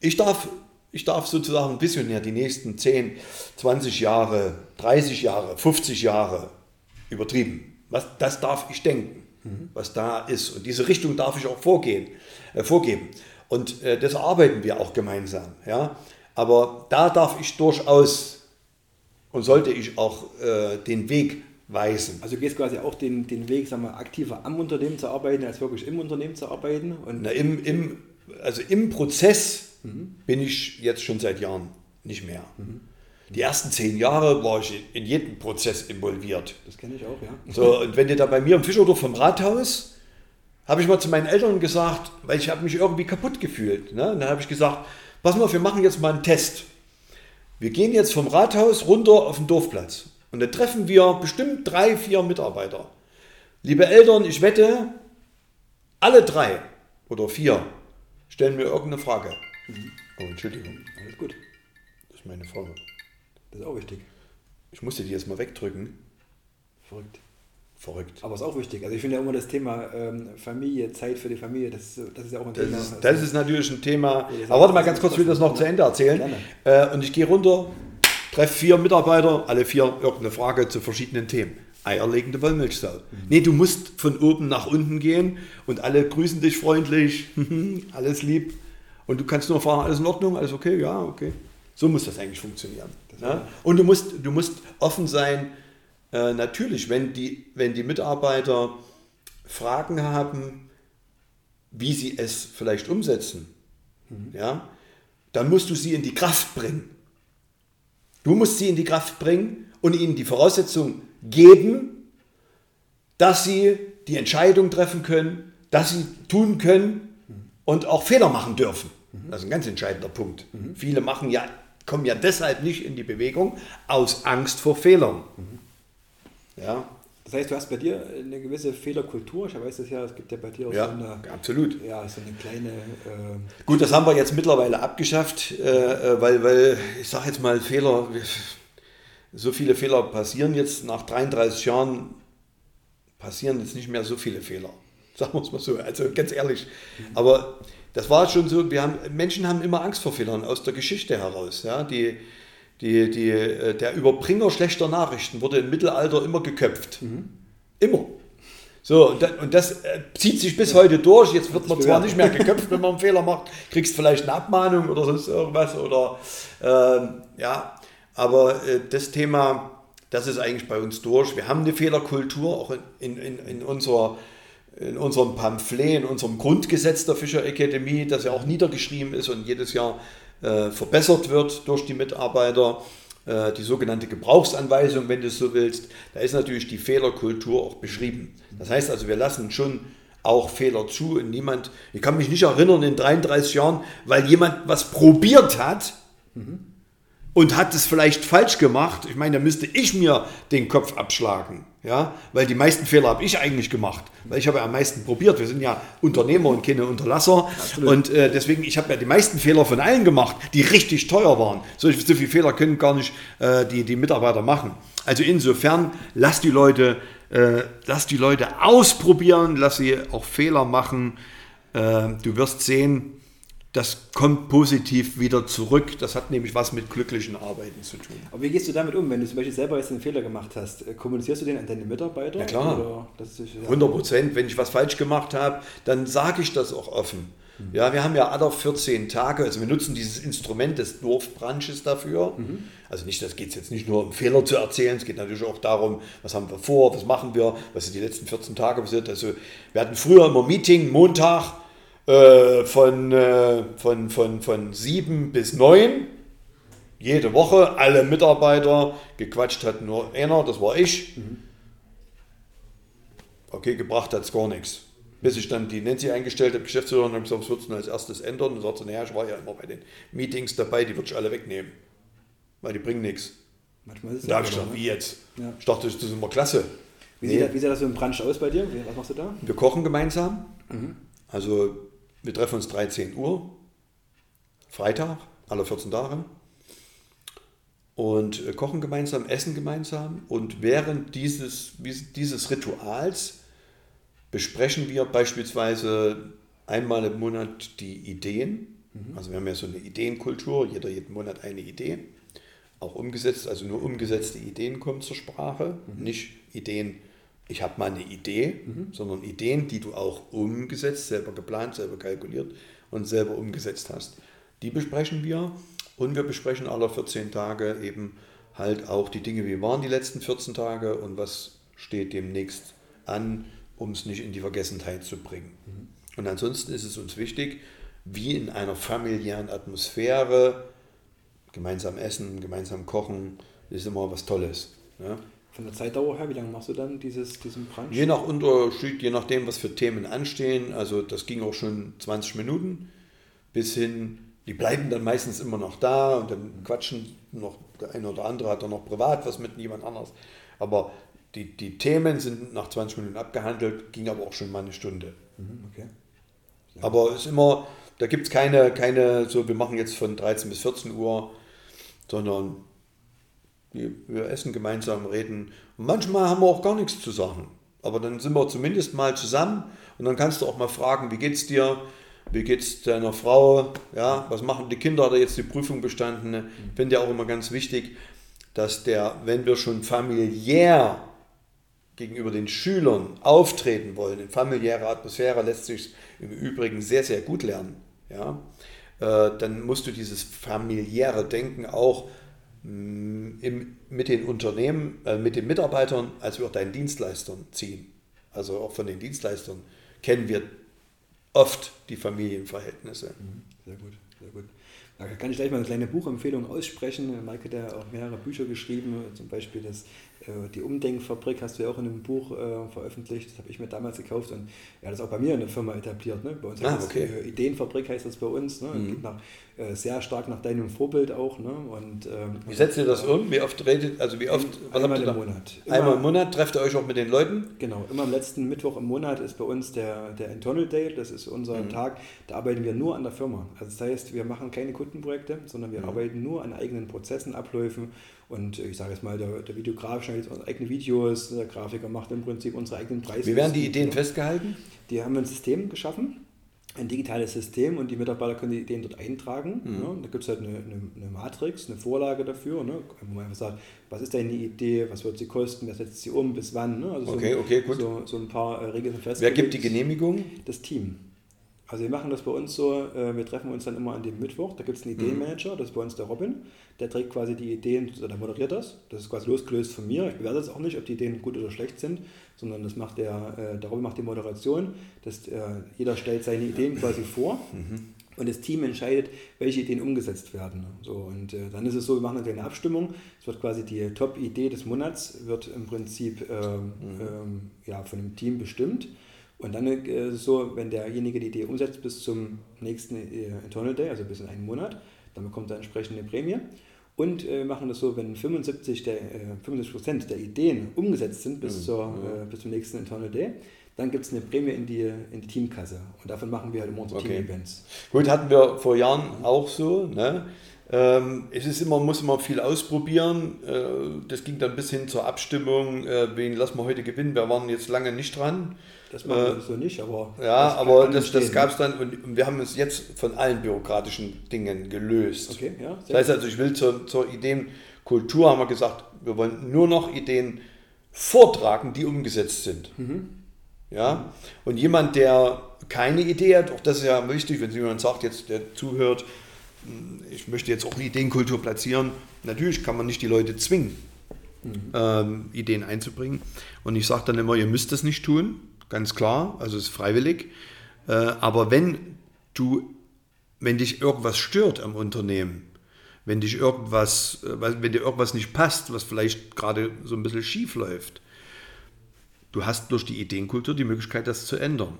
Ich darf ich darf sozusagen visionär die nächsten 10, 20 Jahre, 30 Jahre, 50 Jahre übertrieben. Was, das darf ich denken, mhm. was da ist. Und diese Richtung darf ich auch vorgehen, äh, vorgeben. Und äh, das arbeiten wir auch gemeinsam. Ja? Aber da darf ich durchaus und sollte ich auch äh, den Weg weisen. Also du gehst quasi auch den, den Weg, sagen wir, aktiver am Unternehmen zu arbeiten, als wirklich im Unternehmen zu arbeiten? Und Na, im, im, also im Prozess mhm. bin ich jetzt schon seit Jahren nicht mehr. Mhm. Die ersten zehn Jahre war ich in jedem Prozess involviert. Das kenne ich auch, ja. So, und wenn du da bei mir im Fischerdorf vom Rathaus, habe ich mal zu meinen Eltern gesagt, weil ich habe mich irgendwie kaputt gefühlt. Ne? Und dann habe ich gesagt, pass mal, wir machen jetzt mal einen Test. Wir gehen jetzt vom Rathaus runter auf den Dorfplatz. Und dann treffen wir bestimmt drei, vier Mitarbeiter. Liebe Eltern, ich wette, alle drei oder vier stellen mir irgendeine Frage. Mhm. Oh, Entschuldigung. Alles gut. Das ist meine Frau. Das ist auch wichtig. Ich musste die jetzt mal wegdrücken. Verrückt. Verrückt. Aber ist auch wichtig. Also ich finde ja immer das Thema ähm, Familie, Zeit für die Familie, das, das ist ja auch ein das Thema. Ist, das ist natürlich ein Thema. Aber warte mal ganz kurz, ich will das noch zu Ende erzählen. Äh, und ich gehe runter, treffe vier Mitarbeiter, alle vier irgendeine Frage zu verschiedenen Themen. Eierlegende Wollmilchsau. Mhm. Nee, du musst von oben nach unten gehen und alle grüßen dich freundlich, <laughs> alles lieb. Und du kannst nur fragen, alles in Ordnung, alles okay, ja, okay. So muss das eigentlich funktionieren. Das ja? Und du musst, du musst offen sein, äh, natürlich, wenn die, wenn die Mitarbeiter Fragen haben, wie sie es vielleicht umsetzen, mhm. ja, dann musst du sie in die Kraft bringen. Du musst sie in die Kraft bringen und ihnen die Voraussetzung geben, dass sie die Entscheidung treffen können, dass sie tun können und auch Fehler machen dürfen. Das ist ein ganz entscheidender Punkt. Viele machen ja, kommen ja deshalb nicht in die Bewegung aus Angst vor Fehlern. Ja. Das heißt, du hast bei dir eine gewisse Fehlerkultur. Ich weiß es ja, es gibt ja bei dir auch ja, so eine, absolut. Ja, so eine kleine. Äh Gut, das haben wir jetzt mittlerweile abgeschafft, äh, äh weil, weil ich sage jetzt mal Fehler, so viele Fehler passieren jetzt nach 33 Jahren passieren jetzt nicht mehr so viele Fehler. <laughs> Sagen wir es mal so, also ganz ehrlich. Aber das war schon so, wir haben, Menschen haben immer Angst vor Fehlern aus der Geschichte heraus. Ja? Die, die, die, äh, der Überbringer schlechter Nachrichten wurde im Mittelalter immer geköpft. Mhm. Immer. So, und das, und das, äh, zieht sich bis heute durch. Jetzt wird man zwar nicht mehr geköpft, wenn man einen Fehler macht, kriegst vielleicht eine Abmahnung oder sonst irgendwas. Oder ähm, ja, aber äh, das Thema, das ist eigentlich bei uns durch. Wir haben eine Fehlerkultur, auch in, in, in, unserer, in unserem Pamphlet, in unserem Grundgesetz der Fischer Akademie, das ja auch niedergeschrieben ist und jedes Jahr äh, verbessert wird durch die Mitarbeiter. Äh, die sogenannte Gebrauchsanweisung, wenn du es so willst, da ist natürlich die Fehlerkultur auch beschrieben. Das heißt also, wir lassen schon auch Fehler zu und niemand, ich kann mich nicht erinnern in 33 Jahren, weil jemand was probiert hat, mhm und hat es vielleicht falsch gemacht, ich meine, da müsste ich mir den Kopf abschlagen. Ja, weil die meisten Fehler habe ich eigentlich gemacht, weil ich habe ja am meisten probiert. Wir sind ja Unternehmer und keine Unterlasser Absolut. und äh, deswegen ich habe ja die meisten Fehler von allen gemacht, die richtig teuer waren. So, so viele Fehler können gar nicht äh, die, die Mitarbeiter machen. Also insofern lass die Leute, äh, lass die Leute ausprobieren, lass sie auch Fehler machen. Äh, du wirst sehen, das kommt positiv wieder zurück. Das hat nämlich was mit glücklichen Arbeiten zu tun. Aber wie gehst du damit um, wenn du zum Beispiel selber jetzt einen Fehler gemacht hast? Äh, kommunizierst du den an deine Mitarbeiter? Ja klar, ist, ja 100 Prozent. Wenn ich was falsch gemacht habe, dann sage ich das auch offen. Mhm. Ja, wir haben ja alle 14 Tage, also wir nutzen dieses Instrument des Dorfbranches dafür. Mhm. Also nicht, das geht jetzt nicht nur um Fehler zu erzählen, es geht natürlich auch darum, was haben wir vor, was machen wir, was sind die letzten 14 Tage passiert. Also wir hatten früher immer Meeting, Montag, äh, von, äh, von, von, von sieben bis neun, jede Woche, alle Mitarbeiter, gequatscht hat nur einer, das war ich. Mhm. Okay, gebracht hat es gar nichts. Bis ich dann die Nancy eingestellt habe, Geschäftsführerin, und gesagt, was würdest du als erstes ändern? Und sagte, naja, ich war ja immer bei den Meetings dabei, die würde ich alle wegnehmen. Weil die bringen nichts. Manchmal ist es Da habe ich gesagt, wie jetzt? Ja. Ich dachte, das ist immer klasse. Wie, nee. sieht, wie sieht das so im Brunch aus bei dir? Was machst du da? Wir kochen gemeinsam. Mhm. Also wir treffen uns 13 Uhr, Freitag, alle 14 Tage, und äh, kochen gemeinsam, essen gemeinsam. Und während dieses, dieses Rituals besprechen wir beispielsweise einmal im Monat die Ideen. Mhm. Also wir haben ja so eine Ideenkultur, jeder jeden Monat eine Idee. Auch umgesetzt, also nur umgesetzte Ideen kommen zur Sprache, mhm. nicht Ideen, ich habe mal eine Idee, mhm. sondern Ideen, die du auch umgesetzt, selber geplant, selber kalkuliert und selber umgesetzt hast. Die besprechen wir und wir besprechen alle 14 Tage eben halt auch die Dinge, wie waren die letzten 14 Tage und was steht demnächst an, um es nicht in die Vergessenheit zu bringen. Mhm. Und ansonsten ist es uns wichtig, wie in einer familiären Atmosphäre, gemeinsam essen, gemeinsam kochen, ist immer was Tolles. Ja? Von der Zeitdauer her, wie lange machst du dann dieses, diesen Brunch? Je nach Unterschied, je nachdem, was für Themen anstehen. Also das ging auch schon 20 Minuten bis hin, die bleiben dann meistens immer noch da und dann quatschen noch, der eine oder andere hat dann noch privat was mit jemand anders. Aber die, die Themen sind nach 20 Minuten abgehandelt, ging aber auch schon mal eine Stunde. Mhm, okay. Ja. Aber es ist immer, da gibt es keine, keine, so wir machen jetzt von 13 bis 14 Uhr, sondern wir essen gemeinsam, reden. Und manchmal haben wir auch gar nichts zu sagen. Aber dann sind wir zumindest mal zusammen und dann kannst du auch mal fragen, wie geht's dir? Wie geht's deiner Frau? Ja, was machen die Kinder? Hat er jetzt die Prüfung bestanden? Ich finde ja auch immer ganz wichtig, dass der, wenn wir schon familiär gegenüber den Schülern auftreten wollen, in familiärer Atmosphäre lässt sich im Übrigen sehr, sehr gut lernen. Ja, äh, dann musst du dieses familiäre Denken auch im, mit den Unternehmen, äh, mit den Mitarbeitern als auch deinen Dienstleistern ziehen. Also auch von den Dienstleistern kennen wir oft die Familienverhältnisse. Mhm. Sehr gut, sehr gut. Da kann ich gleich mal eine kleine Buchempfehlung aussprechen. Maike hat ja auch mehrere Bücher geschrieben, zum Beispiel das die Umdenkfabrik hast du ja auch in einem Buch äh, veröffentlicht, das habe ich mir damals gekauft und ja, das ist auch bei mir in der Firma etabliert. Ne? Bei uns ah, heißt okay. das, äh, Ideenfabrik heißt das bei uns. Ne? Mhm. Geht nach, äh, sehr stark nach deinem Vorbild auch. Ne? Und, ähm, Wie setzt ihr das um? Wie oft redet, also wie oft, was Einmal im? Monat. Einmal im Immer- Monat trefft ihr euch auch mit den Leuten? Genau, immer am letzten Mittwoch im Monat ist bei uns der, der Internal Day, das ist unser Mhm. Tag, da arbeiten wir nur an der Firma. Also das heißt, wir machen keine Kundenprojekte, sondern wir Mhm. arbeiten nur an eigenen Prozessen, Abläufen und ich sage jetzt mal, der, der Videograf schneidet unsere eigenen Videos, der Grafiker macht im Prinzip unsere eigenen Preise. Wie werden die Ideen festgehalten? Die haben ein System geschaffen, ein digitales System und die Mitarbeiter können die Ideen dort eintragen. Mhm. Ne? Da gibt es halt eine, eine, eine Matrix, eine Vorlage dafür, ne? wo man einfach sagt, was ist deine Idee, was wird sie kosten, wer setzt sie um, bis wann. Ne? Also Okay, so, okay, gut. So, so ein paar äh, Regeln sind Wer festgelegt. gibt die Genehmigung? Das Team. Also wir machen das bei uns so, äh, wir treffen uns dann immer an dem Mittwoch, da gibt es einen Mhm. Ideenmanager, das ist bei uns der Robin, der trägt quasi die Ideen, also der moderiert das, das ist quasi losgelöst von mir, ich bewerte das auch nicht, ob die Ideen gut oder schlecht sind, sondern das macht der, äh, der Robin macht die Moderation, das, äh, jeder stellt seine Ideen quasi vor und das Team entscheidet, welche Ideen umgesetzt werden. So, und dann ist es so, wir machen eine Abstimmung. Es wird quasi die Top-Idee des Monats, wird im Prinzip ähm, ähm, ja, von dem Team bestimmt. Und dann äh, ist es so, wenn derjenige die Idee umsetzt bis zum nächsten äh, Internal Day, also bis in einen Monat, dann bekommt er entsprechend eine Prämie. Und äh, wir machen das so, wenn 75 der, äh, 75 Prozent der Ideen umgesetzt sind bis, zur, äh, bis zum nächsten Internal Day, dann gibt es eine Prämie in die, in die Teamkasse. Und davon machen wir halt immer unsere Okay. Team-Events. Gut, hatten wir vor Jahren auch so. Ne? Ähm, es ist immer, muss man viel ausprobieren. Äh, das ging dann bis hin zur Abstimmung, äh, wen lassen wir heute gewinnen. Wir waren jetzt lange nicht dran. Das machen Äh, wir so nicht, aber. Ja, das aber das, das gab es dann und wir haben es jetzt von allen bürokratischen Dingen gelöst. Okay, ja. Das heißt also, ich will zur, zur Ideenkultur, haben wir gesagt, wir wollen nur noch Ideen vortragen, die umgesetzt sind. Ja? Und jemand, der keine Idee hat, auch das ist ja wichtig, wenn jemand sagt, jetzt der zuhört, ich möchte jetzt auch Ideenkultur platzieren, natürlich kann man nicht die Leute zwingen, ähm, Ideen einzubringen. Und ich sage dann immer, ihr müsst das nicht tun, ganz klar, also es ist freiwillig. Äh, aber wenn du, wenn dich irgendwas stört am Unternehmen, wenn dich irgendwas, äh, wenn dir irgendwas nicht passt, was vielleicht gerade so ein bisschen schief läuft, du hast durch die Ideenkultur die Möglichkeit, das zu ändern.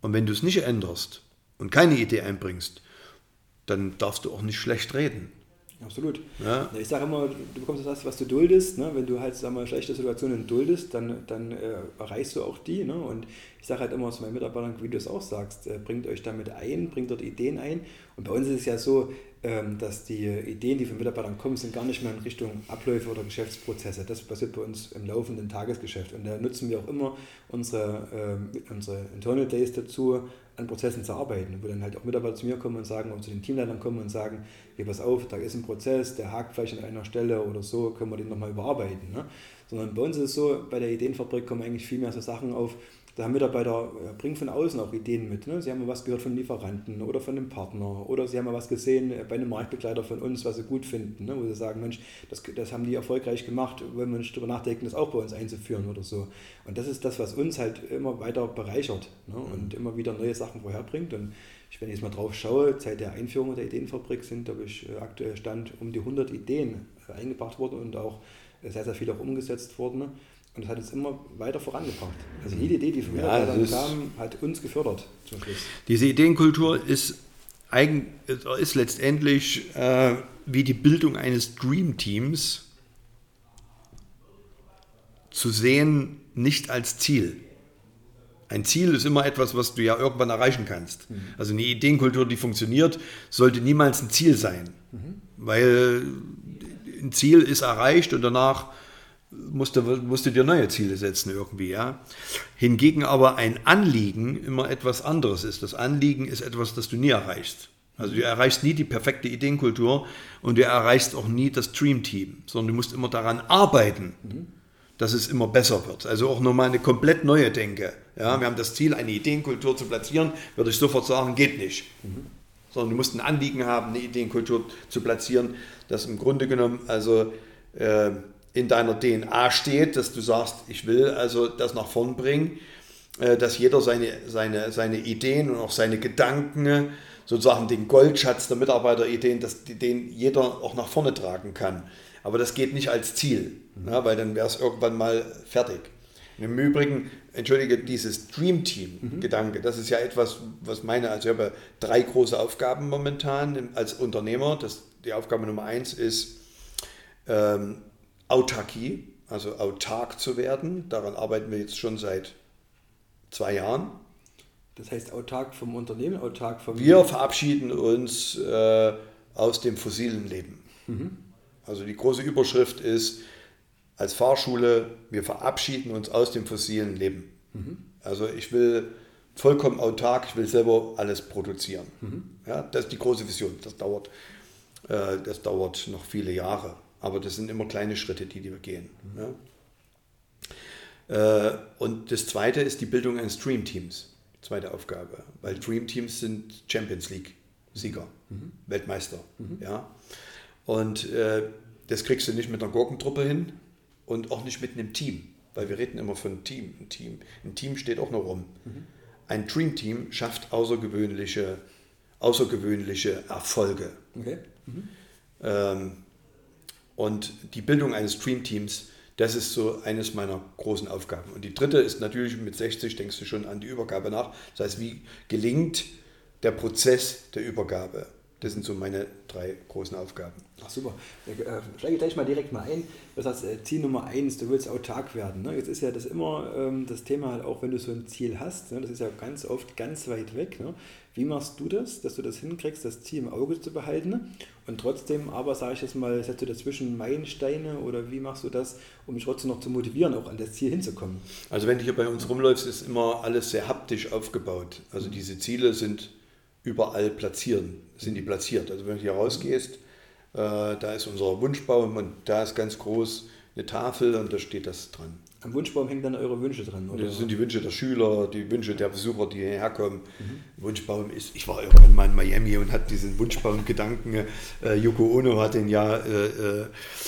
Und wenn du es nicht änderst und keine Idee einbringst, dann darfst du auch nicht schlecht reden. Absolut. Ja. Ich sage immer, du bekommst das, was du duldest. Ne? Wenn du halt sag mal, schlechte Situationen duldest, dann, dann äh, erreichst du auch die. Ne? Und ich sage halt immer zu meinen Mitarbeitern, wie du es auch sagst, äh, bringt euch damit ein, bringt dort Ideen ein. Und bei uns ist es ja so, ähm, dass die Ideen, die von Mitarbeitern kommen, sind gar nicht mehr in Richtung Abläufe oder Geschäftsprozesse. Das passiert bei uns im laufenden Tagesgeschäft. Und da nutzen wir auch immer unsere, ähm, unsere Internal Days dazu, an Prozessen zu arbeiten, wo dann halt auch Mitarbeiter zu mir kommen und sagen, oder zu den Teamleitern kommen und sagen, hey, pass auf, da ist ein Prozess, der hakt vielleicht an einer Stelle oder so, können wir den nochmal überarbeiten. Ne? Sondern bei uns ist es so, bei der Ideenfabrik kommen eigentlich viel mehr so Sachen auf, da haben Mitarbeiter, bringen von außen auch Ideen mit. Ne? Sie haben mal was gehört von Lieferanten oder von einem Partner oder sie haben mal was gesehen äh, bei einem Marktbegleiter von uns, was sie gut finden, ne? wo sie sagen, Mensch, das, das haben die erfolgreich gemacht, wollen wir nicht darüber nachdenken, das auch bei uns einzuführen oder so. Und das ist das, was uns halt immer weiter bereichert ne? und immer wieder neue Sachen vorherbringt. Und ich, wenn ich jetzt mal drauf schaue, seit der Einführung der Ideenfabrik sind, glaube ich, äh, aktuell Stand um die 100 Ideen äh, eingebracht worden und auch sehr, sehr viel auch umgesetzt worden. Ne? Und das hat uns immer weiter vorangebracht. Also jede Idee, die von Ja, Mitarbeitern das ist- kam, hat uns gefördert zum Schluss. Diese Ideenkultur ist, eigen, ist letztendlich äh, wie die Bildung eines Dream Teams zu sehen, nicht als Ziel. Ein Ziel ist immer etwas, was du ja irgendwann erreichen kannst. Also eine Ideenkultur, die funktioniert, sollte niemals ein Ziel sein. Weil ein Ziel ist erreicht und danach musst du, musst du dir neue Ziele setzen irgendwie. Ja? Hingegen aber ein Anliegen immer etwas anderes ist. Das Anliegen ist etwas, das du nie erreichst. Also du erreichst nie die perfekte Ideenkultur und du erreichst auch nie das Dream Team, sondern du musst immer daran arbeiten, dass es immer besser wird. Also auch nochmal eine komplett neue Denke. Ja, wir haben das Ziel, eine Ideenkultur zu platzieren, würde ich sofort sagen, geht nicht. Sondern du musst ein Anliegen haben, eine Ideenkultur zu platzieren, das im Grunde genommen also äh, in deiner DNA steht, dass du sagst, ich will also das nach vorn bringen, äh, dass jeder seine, seine, seine Ideen und auch seine Gedanken, sozusagen den Goldschatz der Mitarbeiterideen, dass den jeder auch nach vorne tragen kann. Aber das geht nicht als Ziel. ja, weil dann wäre es irgendwann mal fertig. Im Übrigen, entschuldige, dieses Dream Team-Gedanke, das ist ja etwas, was meine, also ich habe drei große Aufgaben momentan als Unternehmer. Das, die Aufgabe Nummer eins ist ähm, Autarkie, also autark zu werden. Daran arbeiten wir jetzt schon seit zwei Jahren. Das heißt autark vom Unternehmen, autark vom... Wir verabschieden uns äh, aus dem fossilen Leben. Mhm. Also die große Überschrift ist, als Fahrschule, wir verabschieden uns aus dem fossilen Leben. Mhm. Also ich will vollkommen autark, ich will selber alles produzieren. Mhm. Ja, das ist die große Vision. Das dauert, äh, das dauert noch viele Jahre, aber das sind immer kleine Schritte, die, die wir gehen. Mhm. Ja. Äh, und das zweite ist die Bildung eines Dream Teams. Zweite Aufgabe, weil Dream Teams sind Champions League Sieger, mhm. Weltmeister. Mhm. Ja. Und äh, das kriegst du nicht mit einer Gurkentruppe hin, und auch nicht mit einem Team, weil wir reden immer von Team. Ein Team, ein Team steht auch noch rum. Mhm. Ein Dream Team schafft außergewöhnliche, außergewöhnliche Erfolge. Okay. Mhm. Ähm, und die Bildung eines Dream Teams, das ist so eines meiner großen Aufgaben. Und die dritte ist natürlich mit 60 denkst du schon an die Übergabe nach. Das heißt, wie gelingt der Prozess der Übergabe? Das sind so meine drei großen Aufgaben. Ach super. Äh, steige gleich mal direkt mal ein. Das heißt, äh, Ziel Nummer eins, du willst autark werden. Ne? Jetzt ist ja das immer ähm, das Thema, halt auch wenn du so ein Ziel hast, ne? das ist ja ganz oft ganz weit weg. Ne? Wie machst du das, dass du das hinkriegst, das Ziel im Auge zu behalten und trotzdem aber, sage ich jetzt mal, setzt du dazwischen Meilensteine oder wie machst du das, um mich trotzdem noch zu motivieren, auch an das Ziel hinzukommen? Also wenn du hier bei uns rumläufst, ist immer alles sehr haptisch aufgebaut. Also diese Ziele sind überall platzieren, sind die platziert. Also wenn du hier rausgehst, äh, da ist unser Wunschbaum und da ist ganz groß eine Tafel und da steht das dran. Am Wunschbaum hängen dann eure Wünsche dran, oder? Das sind die Wünsche der Schüler, die Wünsche der Besucher, die hierher kommen. Mhm. Wunschbaum ist, ich war irgendwann mal in Miami und hatte diesen Wunschbaum-Gedanken. Äh, Yoko Ono hat den ja äh, äh,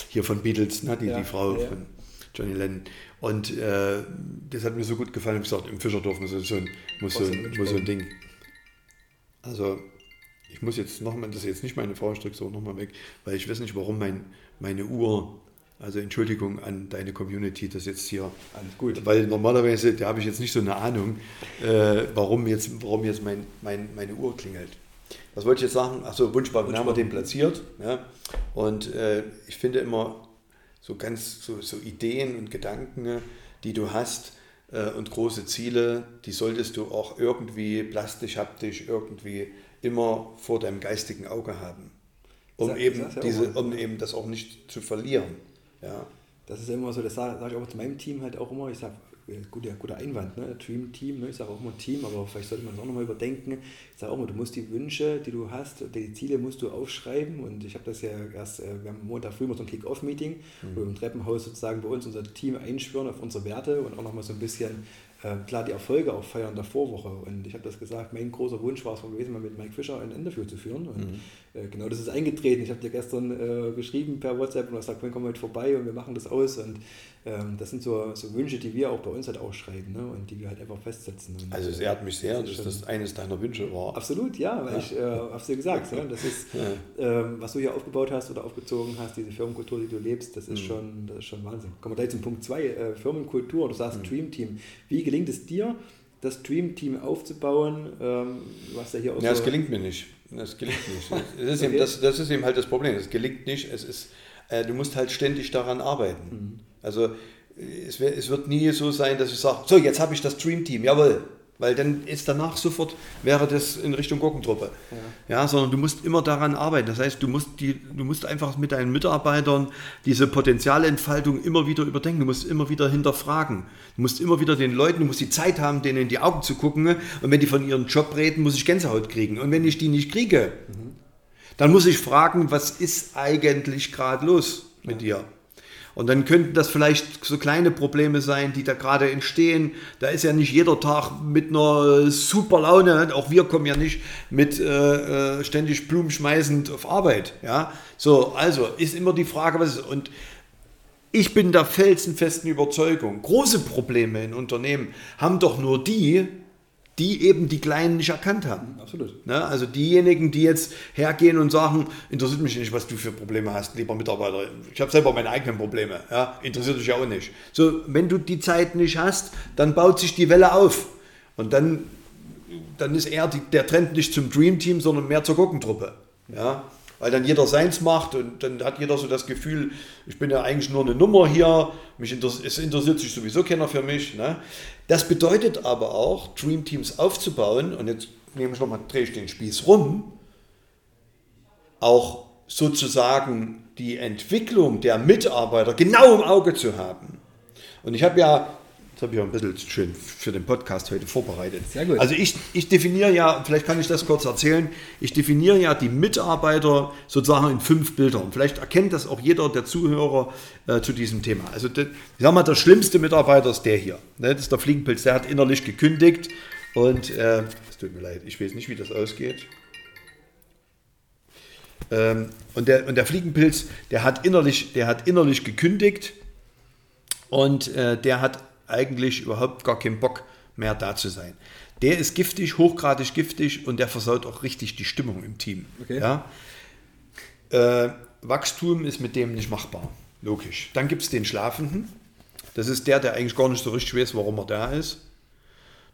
hier von Beatles, ne, die, ja, die Frau ja. von Johnny Lennon. Und äh, das hat mir so gut gefallen. Ich habe gesagt, im Fischerdorf muss so ein, muss so ein, muss so ein Ding also ich muss jetzt nochmal, das ist jetzt nicht meine Frau, so nochmal weg, weil ich weiß nicht, warum mein, meine Uhr, also Entschuldigung an deine Community, das jetzt hier. Alles gut. Weil normalerweise, da habe ich jetzt nicht so eine Ahnung, äh, warum jetzt, warum jetzt mein, mein, meine Uhr klingelt. Was wollte ich jetzt sagen? Achso, Wunschbaum, haben wir den platziert. Ja? Und äh, ich finde immer so ganz so, so Ideen und Gedanken, die du hast, und große Ziele, die solltest du auch irgendwie plastisch, haptisch irgendwie immer vor deinem geistigen Auge haben, um, sag, eben, diese, um eben das auch nicht zu verlieren. Ja. Das ist immer so, das sage sag ich auch zu meinem Team halt auch immer, ich sage, guter, guter Einwand, ne? Dream Team, ne? ich sage auch immer Team, aber vielleicht sollte man es auch nochmal überdenken. Ich sage auch immer, du musst die Wünsche, die du hast, die Ziele musst du aufschreiben und ich habe das ja erst, äh, wir haben Montag früh mal so ein Kick-Off-Meeting, mhm. wo wir im Treppenhaus sozusagen bei uns unser Team einschwören auf unsere Werte und auch nochmal so ein bisschen äh, klar die Erfolge auch feiern der Vorwoche. Und ich habe das gesagt, mein großer Wunsch war es gewesen, mal mit Mike Fischer ein Interview zu führen. Und mhm. äh, genau das ist eingetreten. Ich habe dir gestern äh, geschrieben per WhatsApp und gesagt, komm heute vorbei und wir machen das aus. Und das sind so, so Wünsche, die wir auch bei uns halt ausschreiben ne? und die wir halt einfach festsetzen. Und also es ehrt mich sehr, das dass das eines deiner Wünsche war. Absolut, ja, weil ja. ich äh, habe es dir gesagt, ja, das ist, ja. ähm, was du hier aufgebaut hast oder aufgezogen hast, diese Firmenkultur, die du lebst, das ist, mhm. schon, das ist schon Wahnsinn. Kommen wir gleich zum Punkt 2, äh, Firmenkultur, du sagst mhm. Dream Team. Wie gelingt es dir, das Dream Team aufzubauen, ähm, was ja hier auch Ja, so es gelingt mir nicht. Das gelingt nicht. das, ist <laughs> okay. eben, das, das ist eben halt das Problem. Es gelingt nicht. Es ist, äh, du musst halt ständig daran arbeiten. Mhm. Also es, es, wird nie so sein, dass ich sage, so jetzt habe ich das Dream Team, jawohl. Weil dann ist danach sofort, wäre das in Richtung Gurkentruppe. Ja. ja. sondern du musst immer daran arbeiten. Das heißt, du musst, die, du musst einfach mit deinen Mitarbeitern diese Potenzialentfaltung immer wieder überdenken. Du musst immer wieder hinterfragen. Du musst immer wieder den Leuten, du musst die Zeit haben, denen in die Augen zu gucken. Und wenn die von ihrem Job reden, muss ich Gänsehaut kriegen. Und wenn ich die nicht kriege, mhm. dann muss ich fragen, was ist eigentlich gerade los mit ja. dir? Und dann könnten das vielleicht so kleine Probleme sein, die da gerade entstehen. Da ist ja nicht jeder Tag mit einer super Laune. Auch wir kommen ja nicht mit äh, äh, ständig Blumen schmeißend auf Arbeit. Ja, so also ist immer die Frage, was ist und ich bin der felsenfesten Überzeugung, große Probleme in Unternehmen haben doch nur die, die eben die Kleinen nicht erkannt haben. Absolut. Ne? Also diejenigen, die jetzt hergehen und sagen, interessiert mich nicht, was du für Probleme hast, lieber Mitarbeiter. Ich habe selber meine eigenen Probleme. Ja? Interessiert dich ja auch nicht. So, wenn du die Zeit nicht hast, dann baut sich die Welle auf. Und dann, dann ist eher die, der Trend nicht zum Dream Team, sondern mehr zur Gurkentruppe. Ja? Weil dann jeder seins macht und dann hat jeder so das Gefühl, ich bin ja eigentlich nur eine Nummer hier, mich interessiert, es interessiert sich sowieso keiner für mich. Ne? Das bedeutet aber auch, Dream Teams aufzubauen, und jetzt nehme ich nochmal, drehe ich den Spieß rum, auch sozusagen die Entwicklung der Mitarbeiter genau im Auge zu haben. Und ich habe ja das habe ich auch ein bisschen schön für den Podcast heute vorbereitet. Sehr gut. Also ich, ich definiere ja, vielleicht kann ich das kurz erzählen, ich definiere ja die Mitarbeiter sozusagen in fünf Bildern. Vielleicht erkennt das auch jeder der Zuhörer äh, zu diesem Thema. Also der, ich sag mal, der schlimmste Mitarbeiter ist der hier. Ne? Das ist der Fliegenpilz, der hat innerlich gekündigt und äh, es tut mir leid, ich weiß nicht, wie das ausgeht. Ähm, und, der, und der Fliegenpilz, der hat innerlich, der hat innerlich gekündigt und äh, der hat eigentlich überhaupt gar keinen Bock mehr da zu sein. Der ist giftig, hochgradig giftig und der versaut auch richtig die Stimmung im Team. Okay. Ja? Äh, Wachstum ist mit dem nicht machbar, logisch. Dann gibt es den Schlafenden. Das ist der, der eigentlich gar nicht so richtig weiß, warum er da ist.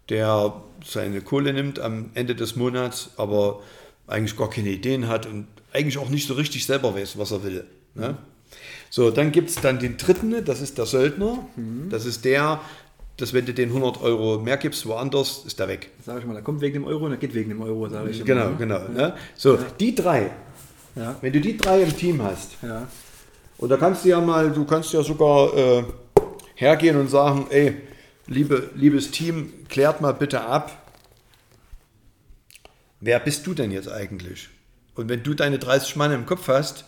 Der seine Kohle nimmt am Ende des Monats, aber eigentlich gar keine Ideen hat und eigentlich auch nicht so richtig selber weiß, was er will. Ne? So, dann gibt es dann den dritten, das ist der Söldner. Das ist der, dass wenn du den 100 Euro mehr gibst, woanders, ist der weg. Sag ich mal, der kommt wegen dem Euro und der geht wegen dem Euro, sage ich. Genau, immer, ne? genau. Ne? So, die drei. Ja. Wenn du die drei im Team hast, Ja. und da kannst du ja mal, du kannst ja sogar äh, hergehen und sagen, ey, liebe, liebes Team, klärt mal bitte ab, wer bist du denn jetzt eigentlich? Und wenn du deine 30 Mann im Kopf hast,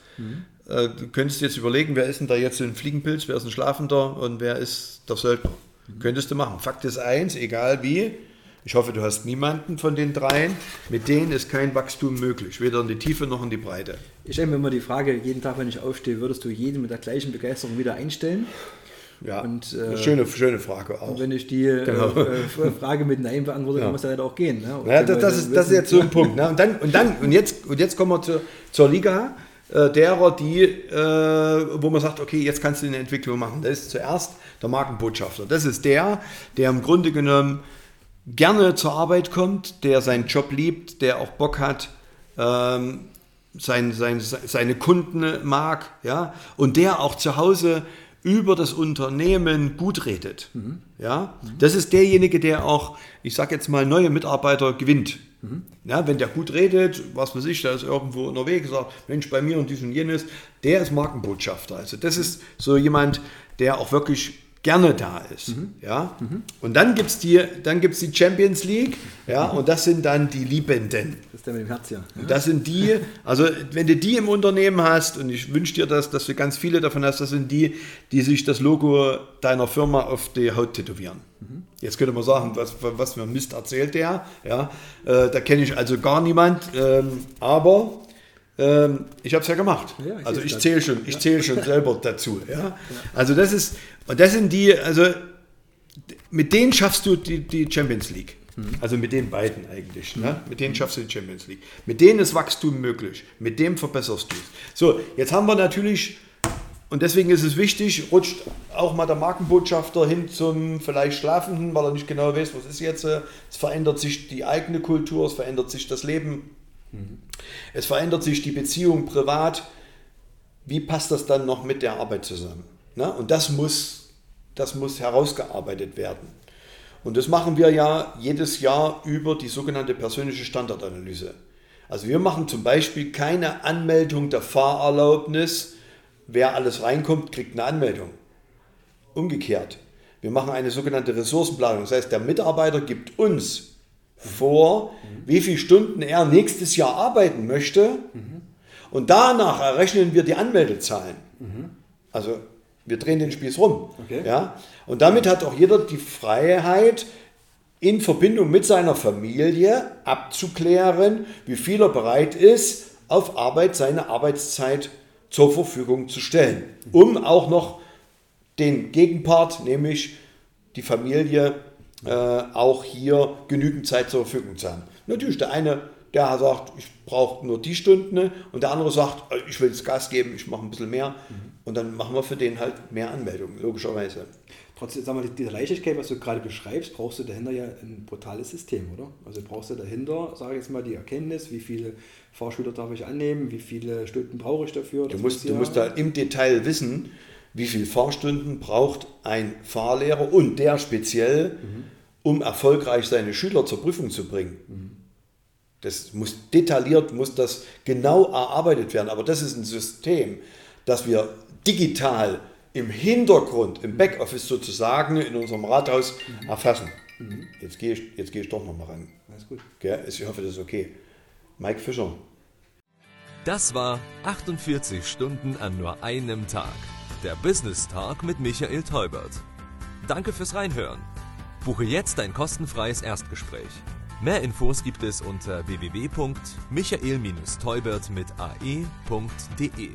äh, du könntest jetzt überlegen, wer ist denn da jetzt ein Fliegenpilz, wer ist ein Schlafender und wer ist der Söldner. Könntest du machen. Fakt ist eins, egal wie, ich hoffe, du hast niemanden von den dreien, mit denen ist kein Wachstum möglich, weder in die Tiefe noch in die Breite. Ich stelle mir immer die Frage, jeden Tag, wenn ich aufstehe, würdest du jeden mit der gleichen Begeisterung wieder einstellen? Ja, Und, äh, schöne, schöne Frage auch. Und wenn ich die äh, Genau. äh, Frage mit Nein beantworte, dann muss er leider auch gehen. Ne? Ja, das, das, ist, das ist jetzt so ein Punkt. Ne? Und, dann, und, dann, und, jetzt, und jetzt kommen wir zu, zur Liga äh, derer, die, äh, wo man sagt, okay, jetzt kannst du eine Entwicklung machen. Das ist zuerst der Markenbotschafter. Das ist der, der im Grunde genommen gerne zur Arbeit kommt, der seinen Job liebt, der auch Bock hat, ähm, sein, sein, seine Kunden mag, ja, und der auch zu Hause über das Unternehmen gut redet. Ja, das ist derjenige, der auch, ich sage jetzt mal, neue Mitarbeiter gewinnt. Ja, wenn der gut redet, was weiß ich, der ist irgendwo unterwegs, sagt, Mensch, bei mir und dies und jenes, der ist Markenbotschafter. Also das ist so jemand, der auch wirklich gerne da ist. Ja? Und dann gibt es die, dann gibt's die Champions League, ja, und das sind dann die Liebenden. Das ist der mit dem Herz hier. Und das sind die, also wenn du die im Unternehmen hast, und ich wünsche dir das, dass du ganz viele davon hast, das sind die, die sich das Logo deiner Firma auf die Haut tätowieren. Jetzt könnte man sagen, was, was für ein Mist erzählt der. Ja, äh, da kenne ich also gar niemand, ähm, aber ähm, ich habe es ja gemacht. Ja, ich also ich zähle schon, ich zähle schon selber <laughs> dazu. Ja? Also das ist, und das sind die, also mit denen schaffst du die, die Champions League. Also mit den beiden eigentlich. Ne? Mit denen schaffst du die Champions League. Mit denen ist Wachstum möglich. Mit dem verbesserst du es. So, jetzt haben wir natürlich, und deswegen ist es wichtig, rutscht auch mal der Markenbotschafter hin zum vielleicht Schlafenden, weil er nicht genau weiß, was ist jetzt. äh, Es verändert sich die eigene Kultur, es verändert sich das Leben, es verändert sich die Beziehung privat. Wie passt das dann noch mit der Arbeit zusammen? Ne? Und das muss, das muss herausgearbeitet werden. Und das machen wir ja jedes Jahr über die sogenannte persönliche Standardanalyse. Also wir machen zum Beispiel keine Anmeldung der Fahrerlaubnis. Wer alles reinkommt, kriegt eine Anmeldung. Umgekehrt. Wir machen eine sogenannte Ressourcenplanung. Das heißt, der Mitarbeiter gibt uns vor, wie viele Stunden er nächstes Jahr arbeiten möchte. Und danach errechnen wir die Anmeldezahlen. Also wir drehen den Spieß rum. Okay. Ja? Und damit hat auch jeder die Freiheit, in Verbindung mit seiner Familie abzuklären, wie viel er bereit ist, auf Arbeit seine Arbeitszeit zur Verfügung zu stellen, um auch noch den Gegenpart, nämlich die Familie, äh, auch hier genügend Zeit zur Verfügung zu haben. Natürlich, der eine, der sagt, ich brauche nur die Stunden ne? und der andere sagt, äh, ich will jetzt Gas geben, ich mache ein bisschen mehr. Mhm. Und dann machen wir für den halt mehr Anmeldungen, logischerweise. Trotzdem, sag mal, diese Leichtigkeit, was du gerade beschreibst, brauchst du dahinter ja ein brutales System, oder? Also brauchst du dahinter, sage ich jetzt mal, die Erkenntnis, wie viele Fahrschüler darf ich annehmen, wie viele Stunden brauche ich dafür. Du musst, du musst da im Detail wissen, wie viele Fahrstunden braucht ein Fahrlehrer und der speziell, mhm. um erfolgreich seine Schüler zur Prüfung zu bringen. Mhm. Das muss detailliert, muss das genau erarbeitet werden. Aber das ist ein System, das wir digital im Hintergrund, im Backoffice sozusagen, in unserem Rathaus mhm. erfassen. Mhm. Jetzt gehe ich, jetzt geh ich doch nochmal ran. Alles gut. Ich hoffe, das ist okay. Mike Fischer. Das war 48 Stunden an nur einem Tag. Der Business Talk mit Michael Teubert. Danke fürs Reinhören. Buche jetzt ein kostenfreies Erstgespräch. Mehr Infos gibt es unter www.michael-teubert mit ae.de.